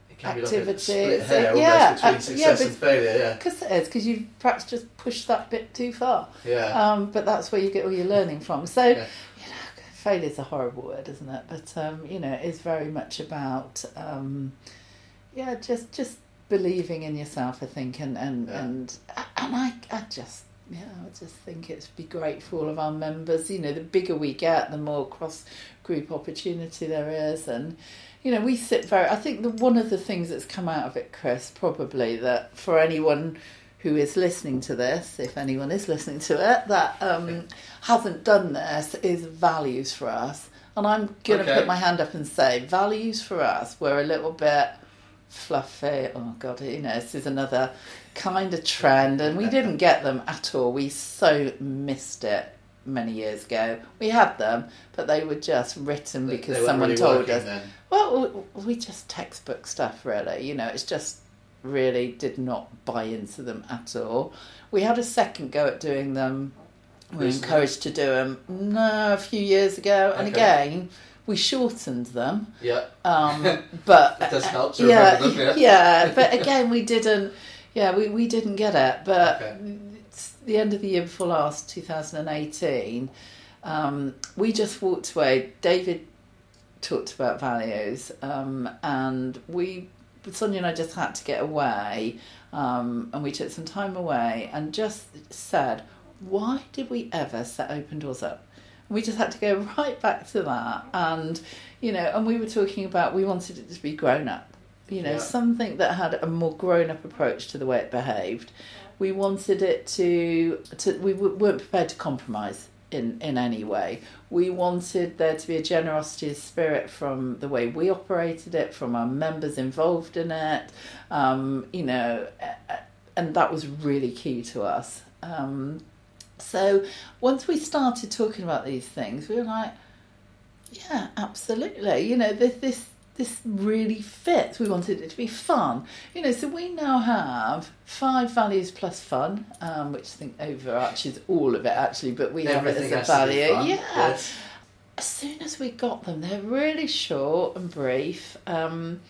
It can be Activity, like split hair yeah, between uh, yeah, and failure. Yeah. because it is because you've perhaps just pushed that bit too far. Yeah. Um, but that's where you get all your learning from. So, Yeah. you know, failure is a horrible word, isn't it? But um, you know, it is very much about um, yeah, just just believing in yourself. I think, and and Yeah. and and I I just. Yeah, I just think it'd be great for all of our members. You know, the bigger we get, the more cross group opportunity there is, and you know, we sit very. I think the one of the things that's come out of it, Chris, probably that for anyone who is listening to this, if anyone is listening to it, that um, hasn't done this, is values for us. And I'm going to Okay. put my hand up and say, values for us were a little bit fluffy. Oh God, you know, this is another kind of trend, and we didn't get them at all. We so missed it many years ago. We had them, but they were just written because someone really told us. Then. Well, we- we just textbook stuff, really. You know, it's just really did not buy into them at all. We had a second go at doing them. We were encouraged to do them. No, a few years ago, and Okay. again, we shortened them. Yeah. Um, *laughs* but It does help to yeah, remember them, yeah. *laughs* But again, we didn't. Yeah, we, we didn't get it. But Okay. it's the end of the year before last, 2018. Um, we just walked away. David talked about values, um, and we, Sonia and I, just had to get away, um, and we took some time away and just said, why did we ever set Opendoorz up? We just had to go *laughs* right back to that, and you know, and we were talking about we wanted it to be grown up. You know, Yeah. something that had a more grown-up approach to the way it behaved. We wanted it to. to we w- weren't prepared to compromise in in any way. We wanted there to be a generosity of spirit from the way we operated it, from our members involved in it. Um, you know, and that was really key to us. Um, so once we started talking about these things, we were like, yeah, absolutely. You know, this this this really fits. We wanted it to be fun. You know, so we now have five values plus fun, um, which I think overarches all of it actually, but we Everything have it as a value. fun. Yeah. Yes. As soon as we got them, they're really short and brief, um,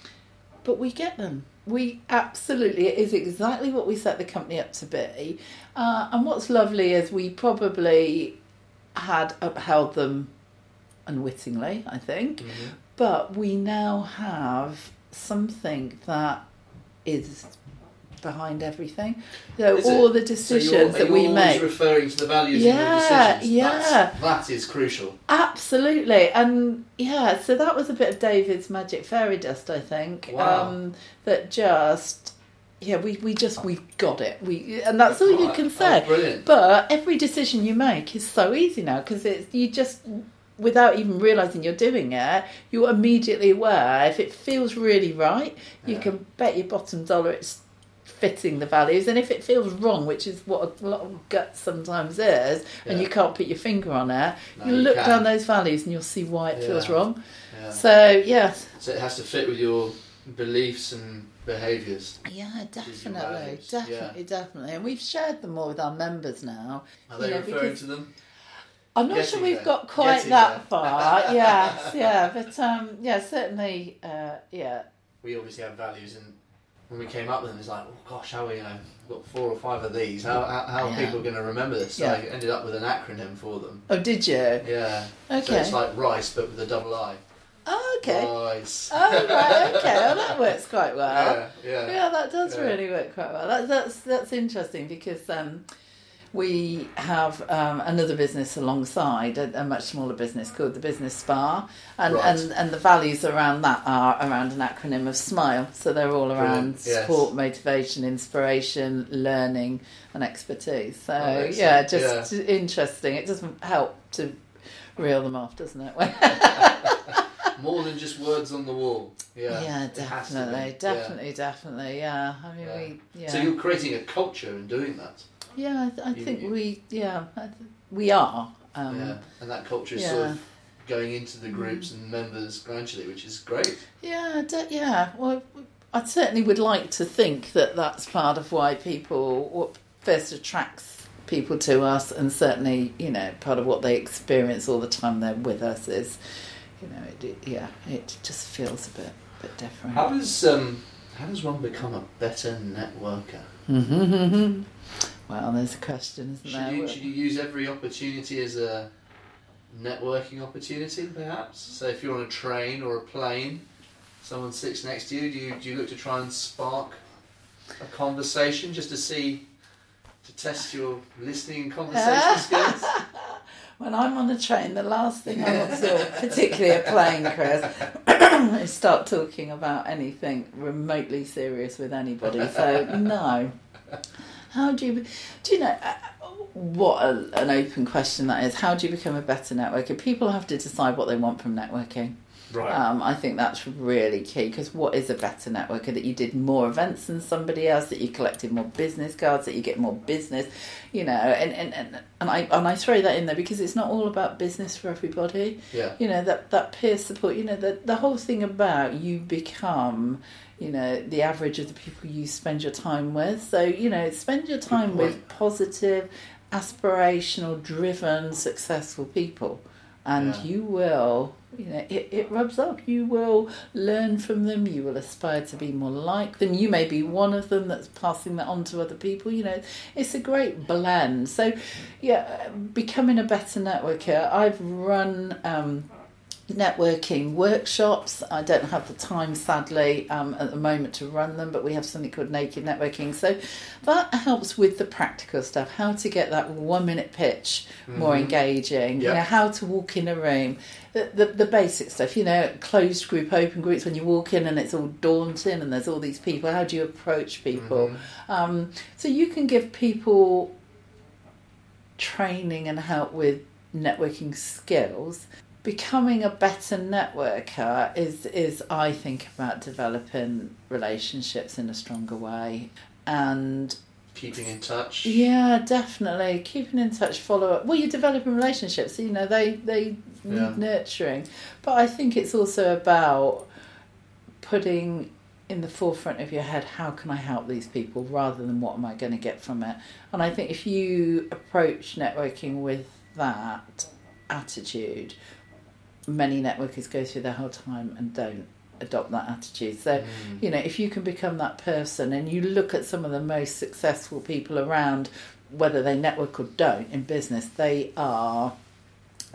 but we get them. We absolutely, it is exactly what we set the company up to be. Uh, and what's lovely is we probably had upheld them unwittingly, I think, Mhm. but we now have something that is behind everything. So Is all it? the So decisions are that we make. referring to the values Yeah, decisions. yeah. That's, that is crucial. Absolutely, and yeah, so that was a bit of David's magic fairy dust, I think. Wow. Um, that just, yeah, we, we just we got it. We and that's all you can Oh, say. brilliant. But every decision you make is so easy now because it's you just without even realizing you're doing it, you're immediately aware. If it feels really right, you can bet your bottom dollar it's fitting the values. And if it feels wrong, which is what a lot of gut sometimes is, and you can't put your finger on it, No, you you look can. down those values and you'll see why it feels wrong. Yeah. So yes, So it has to fit with your beliefs and behaviours. yeah, definitely, definitely, definitely, and we've shared them more with our members now. Are they Yeah, referring to them? I'm not Getting sure we've there. got quite Getting that there. far. *laughs* yes, yeah, but um, yeah, certainly, uh, yeah, We obviously have values, and when we came up with them, it's like, oh gosh, how are we, you know, we've got four or five of these. How, how, how are Yeah. people going to remember this? So Yeah. I ended up with an acronym for them. Oh, did you? Yeah. Okay. So it's like rice, but with a double I. Oh, okay. Rice. Oh, right. Okay. Well, that works quite well. *laughs* Yeah, yeah. Yeah, that does Yeah. really work quite well. That, that's that's interesting because um, we have um, another business alongside a, a much smaller business called the Business Spa, and, Right. and and the values around that are around an acronym of SMILE. So they're all around yes. support, motivation, inspiration, learning, and expertise. So Oh, yeah, just interesting. It doesn't help to reel them off, doesn't it? *laughs* More than just words on the wall. Yeah. Yeah, It has to be. definitely, Yeah. definitely, definitely. Yeah, I mean, Yeah. we, yeah, So you're creating a culture in doing that. Yeah. I, th- I think you- we, yeah, th- we are. Um, yeah. And that culture is yeah. sort of going into the groups and members gradually, which is great. yeah, de- yeah. Well, I certainly would like to think that that's part of why people what first attracts people to us, and certainly, you know, part of what they experience all the time they're with us is, you know, it, it, yeah, it just feels a bit, bit different. How does um, how does one become a better networker? Well, there's a question, isn't Should there? you, should you use every opportunity as a networking opportunity, perhaps? So if you're on a train or a plane, someone sits next to you, do you, do you look to try and spark a conversation just to see, to test your listening and conversation *laughs* skills? When I'm on a train, the last thing I want to do, particularly a plane, Chris, *coughs* is start talking about anything remotely serious with anybody. So no. How do you? Do you know? uh, What a, an open question that is. How do you become a better networker? People have to decide what they want from networking. Right. Um, I think that's really key because what is a better networker? That you did more events than somebody else, that you collected more business cards, that you get more business, you know, and, and, and, and I and I throw that in there because it's not all about business for everybody. yeah. You know, that, that peer support, you know, the, the whole thing about you become, you know, the average of the people you spend your time with. So, you know, spend your time with positive, aspirational, driven, successful people. And Yeah. you will, you know, it, it rubs off. You will learn from them. You will aspire to be more like them. You may be one of them that's passing that on to other people. You know, it's a great blend. So, yeah, becoming a better networker. I've run um, networking workshops. I don't have the time, sadly, um, at the moment to run them, but we have something called Naked Networking. So that helps with the practical stuff how to get that one minute pitch more Mhm. engaging, you know, how to walk in a room, the, the, the basic stuff, you know, closed group, open groups, when you walk in and it's all daunting and there's all these people, how do you approach people? Mhm. Um, so you can give people training and help with networking skills. Becoming a better networker is is I think about developing relationships in a stronger way. And Keeping in touch. yeah, definitely keeping in touch, follow up. Well, you're developing relationships, you know, they they need Yeah. nurturing. But I think it's also about putting in the forefront of your head how can I help these people rather than what am I going to get from it. And I think if you approach networking with that attitude, many networkers go through their whole time and don't adopt that attitude. So Mm. you know, if you can become that person and you look at some of the most successful people around, whether they network or don't in business, they are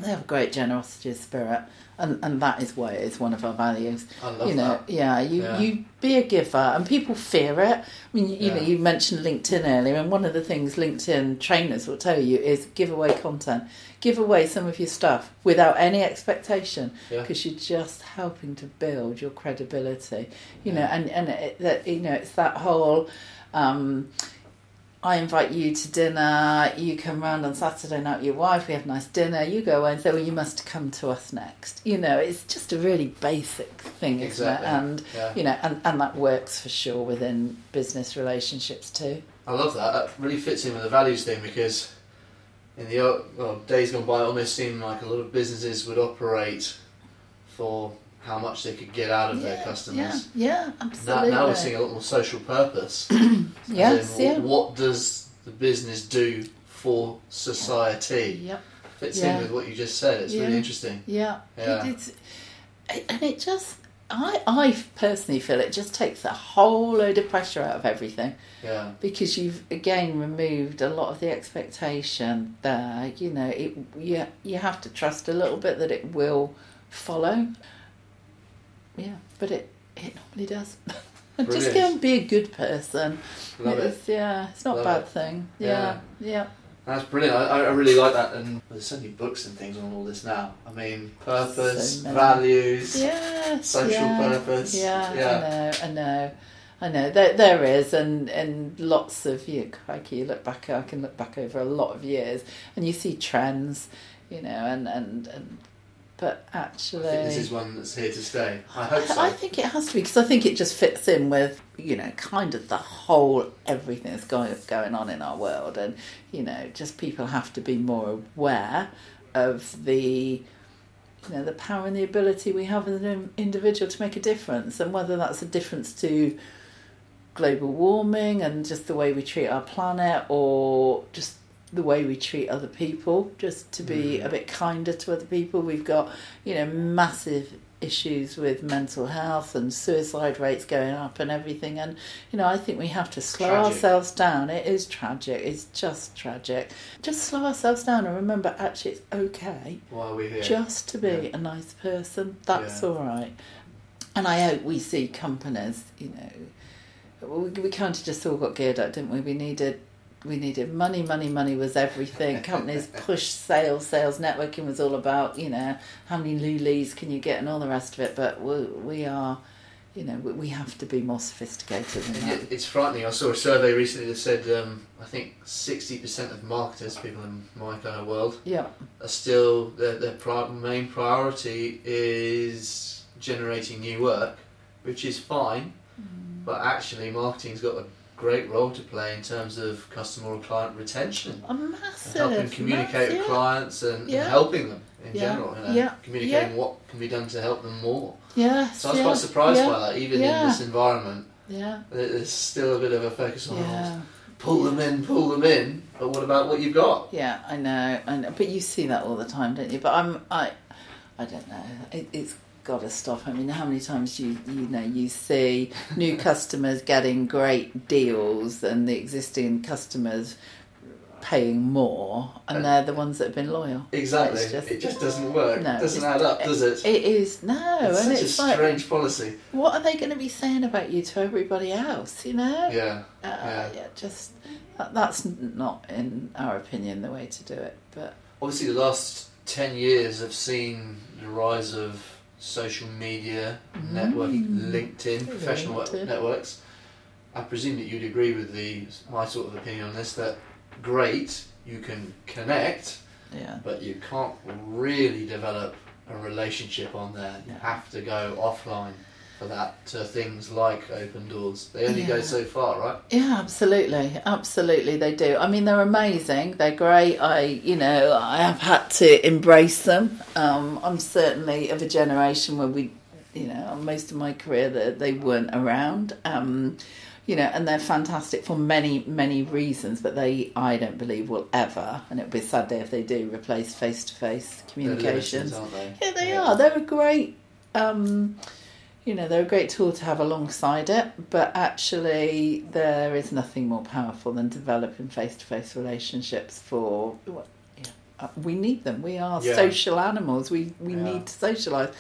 they have a great generosity of spirit and, and that is why it is one of our values. I love you know, that. yeah, you, Yeah. you be a giver and people fear it. I mean, you, you know, you mentioned LinkedIn earlier and one of the things LinkedIn trainers will tell you is give away content. Give away some of your stuff without any expectation Yeah. because you're just helping to build your credibility you know and and it, that you know it's that whole um I invite you to dinner. You come round on Saturday night with your wife. We have a nice dinner. You go away and say, "Well, you must come to us next." You know, it's just a really basic thing, Exactly. isn't it? And Yeah. you know, and, and that works for sure within business relationships too. I love that. That really fits in with the values thing because in the well, days gone by, it almost seemed like a lot of businesses would operate for how much they could get out of their customers. Yeah, yeah, Now, absolutely. now we're seeing a lot more social purpose. *clears throat* yes, yeah. What does the business do for society? Yep. Fits Yeah. in with what you just said. It's Yeah. really interesting. Yeah, Yeah. It, and it just I I personally feel it just takes a whole load of pressure out of everything Yeah. because you've again removed a lot of the expectation there. You know, it you you have to trust a little bit that it will follow. Yeah, but it it normally does. *laughs* just go and be a good person. Love it. Yeah, it's not Love a bad it. thing. Yeah. Yeah, yeah. That's brilliant. I, I really like that. And there's so many books and things on all this now. I mean, purpose, So values, Yes, social yeah, purpose. Yeah, Yeah. I know, I know, I know. There, there is, and and lots of you. Crikey, you look back. I can look back over a lot of years, and you see trends, you know, and and and. But actually, this is one that's here to stay. I hope so. I think it has to be because I think it just fits in with you know kind of the whole everything that's going going on in our world, and you know just people have to be more aware of the you know the power and the ability we have as an individual to make a difference, and whether that's a difference to global warming and just the way we treat our planet, or just the way we treat other people, just to be Mm. a bit kinder to other people. We've got you know massive issues with mental health and suicide rates going up and everything and you know I think we have to slow Tragic. ourselves down it is tragic it's just tragic just slow ourselves down and remember actually it's okay Why are we here? just to be Yeah. a nice person that's Yeah. all right and I hope we see companies you know we, we kind of just all got geared up didn't we we needed we needed money money money was everything *laughs* companies pushed sales sales networking was all about you know how many lulis can you get and all the rest of it but we, we are you know we, we have to be more sophisticated than that It's frightening. I saw a survey recently that said um, I think sixty percent of marketers, people in my kind of world, yeah are still their their pri- main priority is generating new work, which is fine. Mm. But actually, marketing's got a great role to play in terms of customer or client retention, a massive and helping communicate massive, with clients and, and helping them in Yeah. general. You know, Yeah. communicating what can be done to help them more. yes So I was yeah, quite surprised yeah, by that, even Yeah. in this environment. yeah There's still a bit of a focus on yeah pull them in, pull them in. But what about what you've got? Yeah, I know, I know, but you see that all the time, don't you? But I'm, I, I don't know. It, it's got to stop. I mean, how many times you you know you see new customers getting great deals and the existing customers paying more, and And- they're the ones that have been loyal. Exactly. Just- it just doesn't work. No, it doesn't add up, does it? It is no, it's and such it's a like, strange policy. what are they going to be saying about you to everybody else? You know? Yeah. Uh, yeah. yeah. just that, that's not, in our opinion, the way to do it. But Obviously, the last 10 years have seen the rise of social media, networking, Mm. LinkedIn, professional LinkedIn. networks. I presume that you'd agree with the my sort of opinion on this that great, you can connect, yeah, but you can't really develop a relationship on there. You have to go offline for that to things like Opendoorz. They only go so far, right? yeah, absolutely, absolutely, they do. I mean, they're amazing. They're great. I, you know, I have had to embrace them. Um, I'm certainly of a generation where we, you know, most of my career that they weren't around. Um, you know, and they're fantastic for many, many reasons, but they, I don't believe, will ever, and it would be a sad day if they do, replace face to face They're communications. aren't Yeah, they are. They're a great, um, you know, they're a great tool to have alongside it. But actually, there is nothing more powerful than developing face-to-face relationships. For what- yeah, uh, we need them. We are Yeah. social animals. We we Yeah. need to socialise.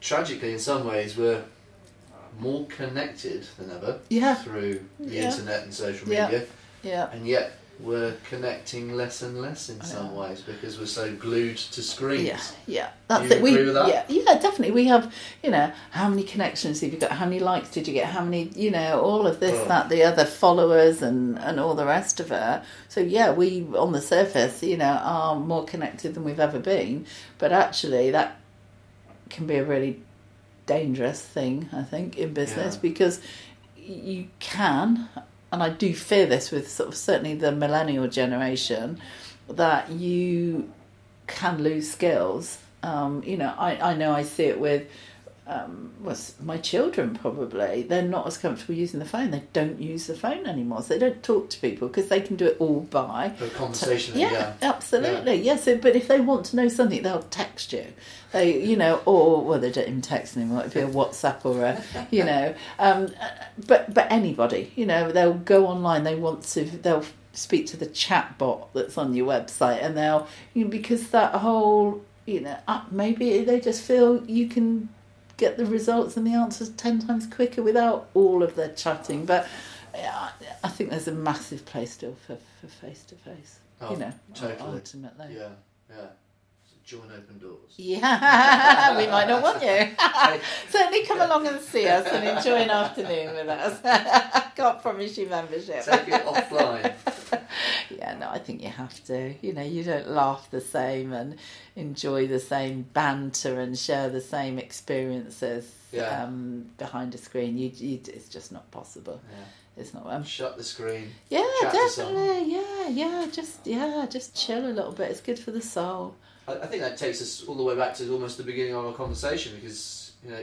Tragically, in some ways, we're more connected than ever Yeah, through the Yeah. internet and social Yeah. media, yeah, and yet we're connecting less and less in some ways because we're so glued to screens. yeah, yeah. That's you it. We agree with that? yeah, yeah, definitely. We have, you know, how many connections have you got? How many likes did you get? How many, you know, all of this, Oh. that, the other followers, and and all the rest of it. So yeah, we on the surface, you know, are more connected than we've ever been, but actually that can be a really dangerous thing, I think, in business Yeah. because you can, and I do fear this with sort of certainly the millennial generation, that you can lose skills. Um, you know, I, I know I see it with um, was my children probably. They're not as comfortable using the phone. They don't use the phone anymore, so they don't talk to people because they can do it all by conversation, yeah, yeah. absolutely. Yeah. So, but if they want to know something, they'll text you. They, you know, or well, they don't even text anymore. It'd be a *laughs* WhatsApp or a, you know. Um, but but anybody, you know, they'll go online. They want to. They'll speak to the chat bot that's on your website, and they'll you know, because that whole, you know, uh, maybe they just feel you can get the results and the answers ten times quicker without all of the chatting. But yeah, I think there's a massive place still for for face to face. Oh, You know, totally. ultimately. Yeah, yeah. Join Opendoorz. *laughs* Yeah, we might not want you. *laughs* Certainly come along and see us and enjoy an afternoon with us. *laughs* Can't promise you membership. Take it offline. Yeah, no, I think you have to. You know, you don't laugh the same and enjoy the same banter and share the same experiences Yeah. um, behind a screen. You, you, it's just not possible. Yeah. It's not. Um, Shut the screen. yeah, Chat to someone. definitely. Yeah, yeah. Just yeah, just chill a little bit. It's good for the soul. I, I think that takes us all the way back to almost the beginning of our conversation because you know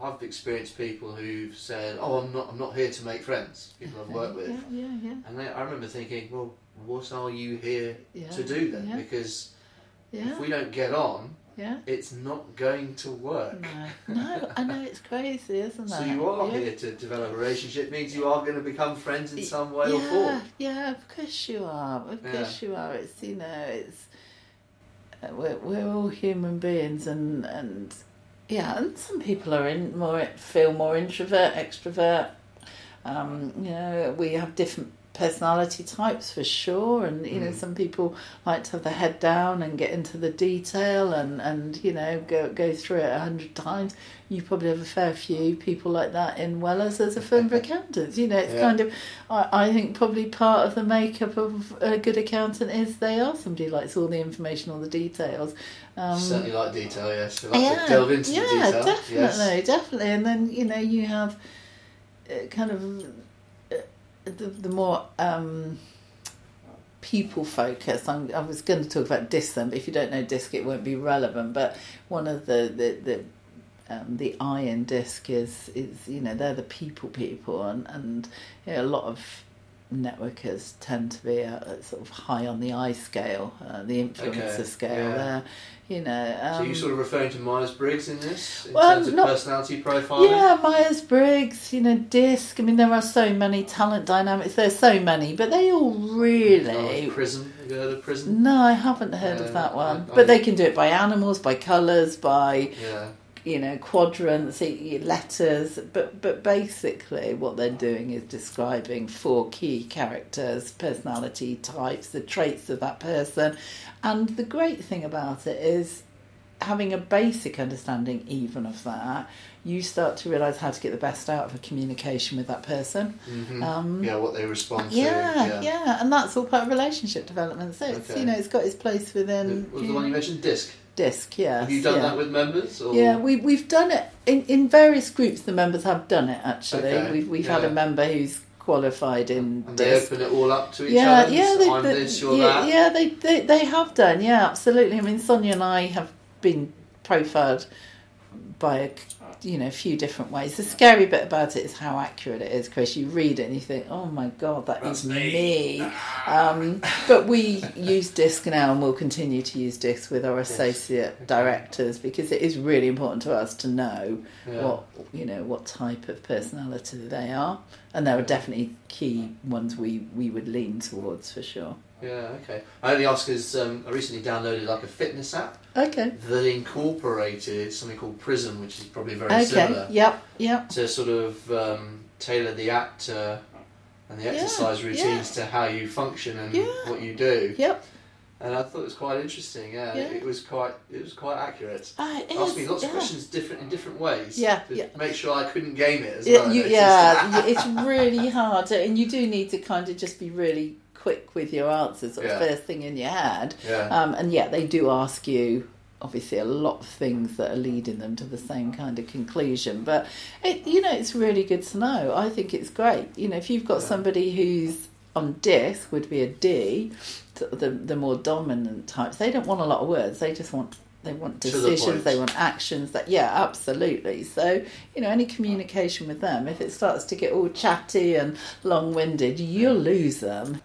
I've experienced people who've said, "Oh, I'm not, I'm not here to make friends." People I've worked with, Yeah, yeah, yeah. and they, I remember thinking, "Well, what are you here Yeah, to do then?" yeah. Because if we don't get on, yeah. it's not going to work. No, no, I know it's crazy, isn't it? So you are here to develop a relationship. Means you are going to become friends in some way or form. Yeah, of course you are. Of course you are. It's you know, it's we're we're all human beings, and and yeah, and some people are in more feel more introvert, extrovert. Um, you know, we have different personality types for sure, and you know, Mm. some people like to have their head down and get into the detail, and and you know, go go through it a hundred times. You probably have a fair few people like that in Wellers as a firm of *laughs* accountants. You know, it's Yeah. kind of I, I think probably part of the makeup of a good accountant is they are somebody who likes all the information, all the details. Um, Certainly like detail, yes. Like to delve into yeah, the detail. definitely, Yes. definitely. And then you know you have uh, kind of the the more um, people focused. I'm, I was going to talk about DISC then, but if you don't know DISC, it won't be relevant. But one of the the, the um, the I in disc is is you know they're the people people and and you know, a lot of networkers tend to be sort of high on the I scale, uh, the influencer Okay, scale yeah. there. You know, um, so you sort of referring to Myers Briggs in this in Well, terms of not- personality profiling? Yeah, Myers Briggs, you know, DISC. I mean, there are so many talent dynamics. There's so many, but they all really. Oh, Prism. Have you heard of Prism? No, I haven't heard Yeah, of that one. I- I- but they can do it by animals, by colours, by Yeah. You know quadrants, letters. But but basically, what they're doing is describing four key characters, personality types, the traits of that person. And the great thing about it is having a basic understanding even of that. You start to realise how to get the best out of a communication with that person. hmm Um, yeah, what they respond yeah, to. yeah, yeah, and that's all part of relationship development. So it's you know it's got its place within What was the one you mentioned? Disc. Disc. Yeah, Have you done yeah. that with members? Or? Yeah, we we've done it in, in various groups. The members have done it actually. Okay, We've we've had a member who's qualified in And they disc. open it all up to each Yeah, other. yeah, they, I'm they- this, you're yeah, that. yeah, they, they they have done. Yeah, absolutely. I mean, Sonia and I have been profiled by a you know a few different ways. The scary bit about it is how accurate it is, Chris. You read it and you think, oh my god, that That's is me. me. Um, but we use DISC now, and we'll continue to use DISC with our associate Okay. directors because it is really important to us to know Yeah. what you know what type of personality they are, and there are definitely key ones we we would lean towards for sure. Yeah, okay. I only ask because um, I recently downloaded like a fitness app Okay. that incorporated something called Prism, which is probably very Okay. similar, Yep. Yep. to sort of um, tailor the app to and the Yeah, exercise routines to how you function and Yeah. what you do. Yep. And I thought it was quite interesting. Yeah, Yeah. It, was quite it was quite accurate. Ah, it Asked is, me lots yeah. of questions different in different ways. Yeah, to yeah. Make sure I couldn't game it as Yeah, well. you, yeah, *laughs* it's really hard, and you do need to kind of just be really quick with your answers, sort of Yeah. first thing in your head. yeah. Um, and yet they do ask you obviously a lot of things that are leading them to the same kind of conclusion. But it, you know, it's really good to know. I think it's great. You know, if you've got Yeah. somebody who's on disc would be a D, the the more dominant types. They don't want a lot of words. They just want they want To the decisions. They want actions. That yeah, absolutely. So you know, any communication with them, if it starts to get all chatty and long winded, you'll lose them.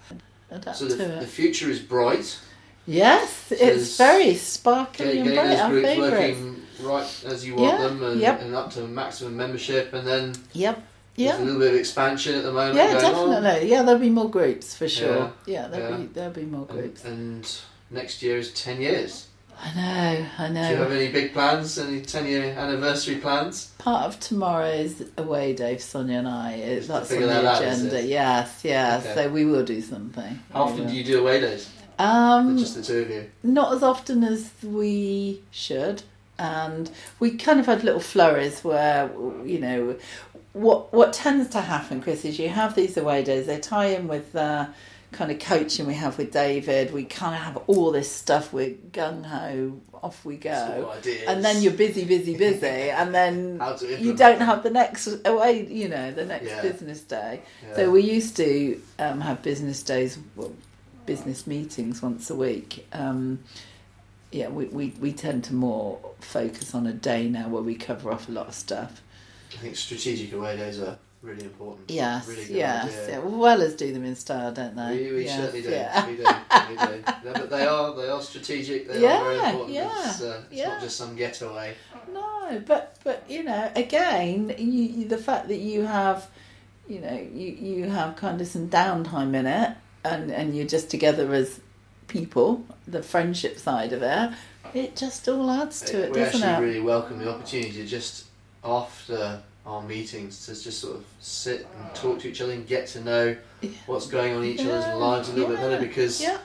Adapt so the, to it. the future is bright. Yes, there's- it's very sparkly Getting, and bright. Our groups favourite. working right as you want Yeah, them and, yep. and up to maximum membership and then Yep. there's Yeah. a little bit of expansion at the moment Yeah, going on. definitely. Yeah, there'll be more groups for sure. Yeah, Yeah, there'll yeah. be there'll be more And, groups. and next year is 10 years. I know, I know. Do you have any big plans? Any 10 year anniversary plans? Part of tomorrow's away day for Sonia and I. It, that's on the that agenda. it? Yes, yes. Okay. So we will do something. How often do you do away days? Um, just the two of you? not as often as we should and we kind of had little flurries where you know what what tends to happen chris is you have these away days they tie in with the kind of coaching we have with david we kind of have all this stuff we're gung-ho off we go and then you're busy busy *laughs* busy and then you don't have the next away you know the next Yeah. business day Yeah. so we used to um, have business days, well, business meetings once a week. Um, yeah, we, we, we tend to more focus on a day now where we cover off a lot of stuff. I think strategic away days are really important. Yes, Really yes, idea. yeah. Well, as do them in style, don't they? We, we Yes, certainly do. Yeah. We do. We do. *laughs* No, but they are they are strategic. They are very important. yeah, It's, uh, it's yeah. not just some getaway. No, but but you know, again, you, the fact that you have, you know, you you have kind of some downtime in it, and and you're just together as people, the friendship side of it, it just all adds to it, we doesn't actually it? really welcome the opportunity to just after our meetings to just sort of sit and talk to each other and get to know Yeah. what's going on in each Yeah, other's lives a little bit better because yeah,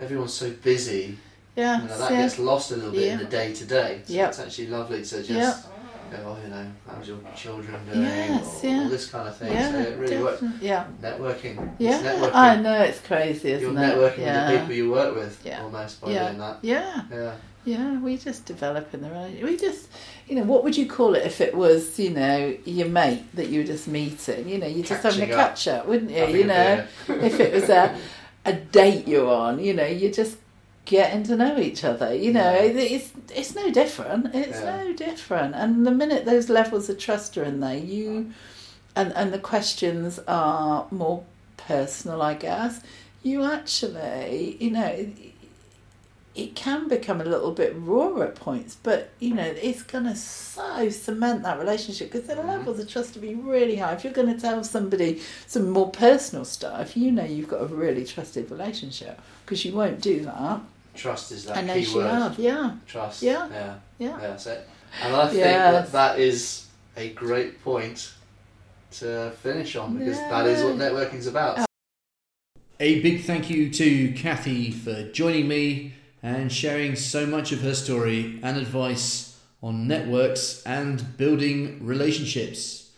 everyone's so busy. yeah, You know, that yeah. gets lost a little bit in the day to day. So Yep. it's actually lovely to just go, oh, you know, how's your children doing? Yes, or, yeah. all this kind of thing. yeah, so it really works. yeah, Networking. yeah. Networking. I know it's crazy, You're isn't it? networking yeah. with the people you work with Yeah. almost by Yeah. doing that. yeah, Yeah. Yeah. We just develop in the right. We just, you know, what would you call it if it was, you know, your mate that you were just meeting? You know, you're just having a catch up, wouldn't you? You know, *laughs* if it was a a date you're on, you know, you're just getting to know each other. You know, Yeah. it's it's no different. It's Yeah. no different. And the minute those levels of trust are in there, you and and the questions are more personal, I guess, you actually, you know, it, it can become a little bit raw at points, but you know, it's going to so cement that relationship because the Mhm. levels of trust to be really high. If you're going to tell somebody some more personal stuff, you know you've got a really trusted relationship because you won't do that. Trust is that I know key she word. have, yeah, Trust. Yeah. Yeah. yeah. Yeah, that's it. And I think Yes. that that is a great point to finish on because that is what Yeah. networking's about. A big thank you to Cathy for joining me and sharing so much of her story and advice on networks and building relationships.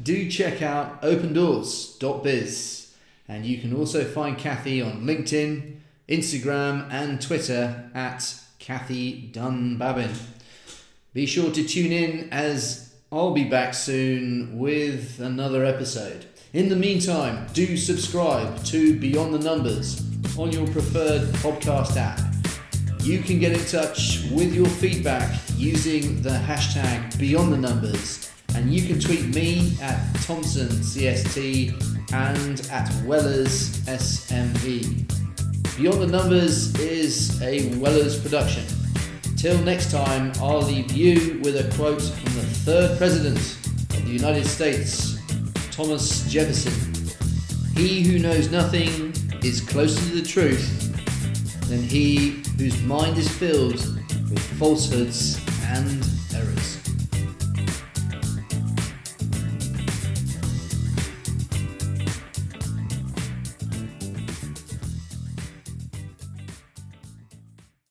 Do check out opendoorz.biz and you can also find Cathy on LinkedIn, Instagram, and Twitter at Cathy Dunbabin. Be sure to tune in as I'll be back soon with another episode. In the meantime, do subscribe to Beyond the Numbers on your preferred podcast app. You can get in touch with your feedback using the hashtag Beyond the Numbers, and you can tweet me at Thompson CST and at Wellers SME. Beyond the Numbers is a Wellers production. Till next time, I'll leave you with a quote from the third president of the United States, Thomas Jefferson. He who knows nothing is closer to the truth than he whose mind is filled with falsehoods and errors.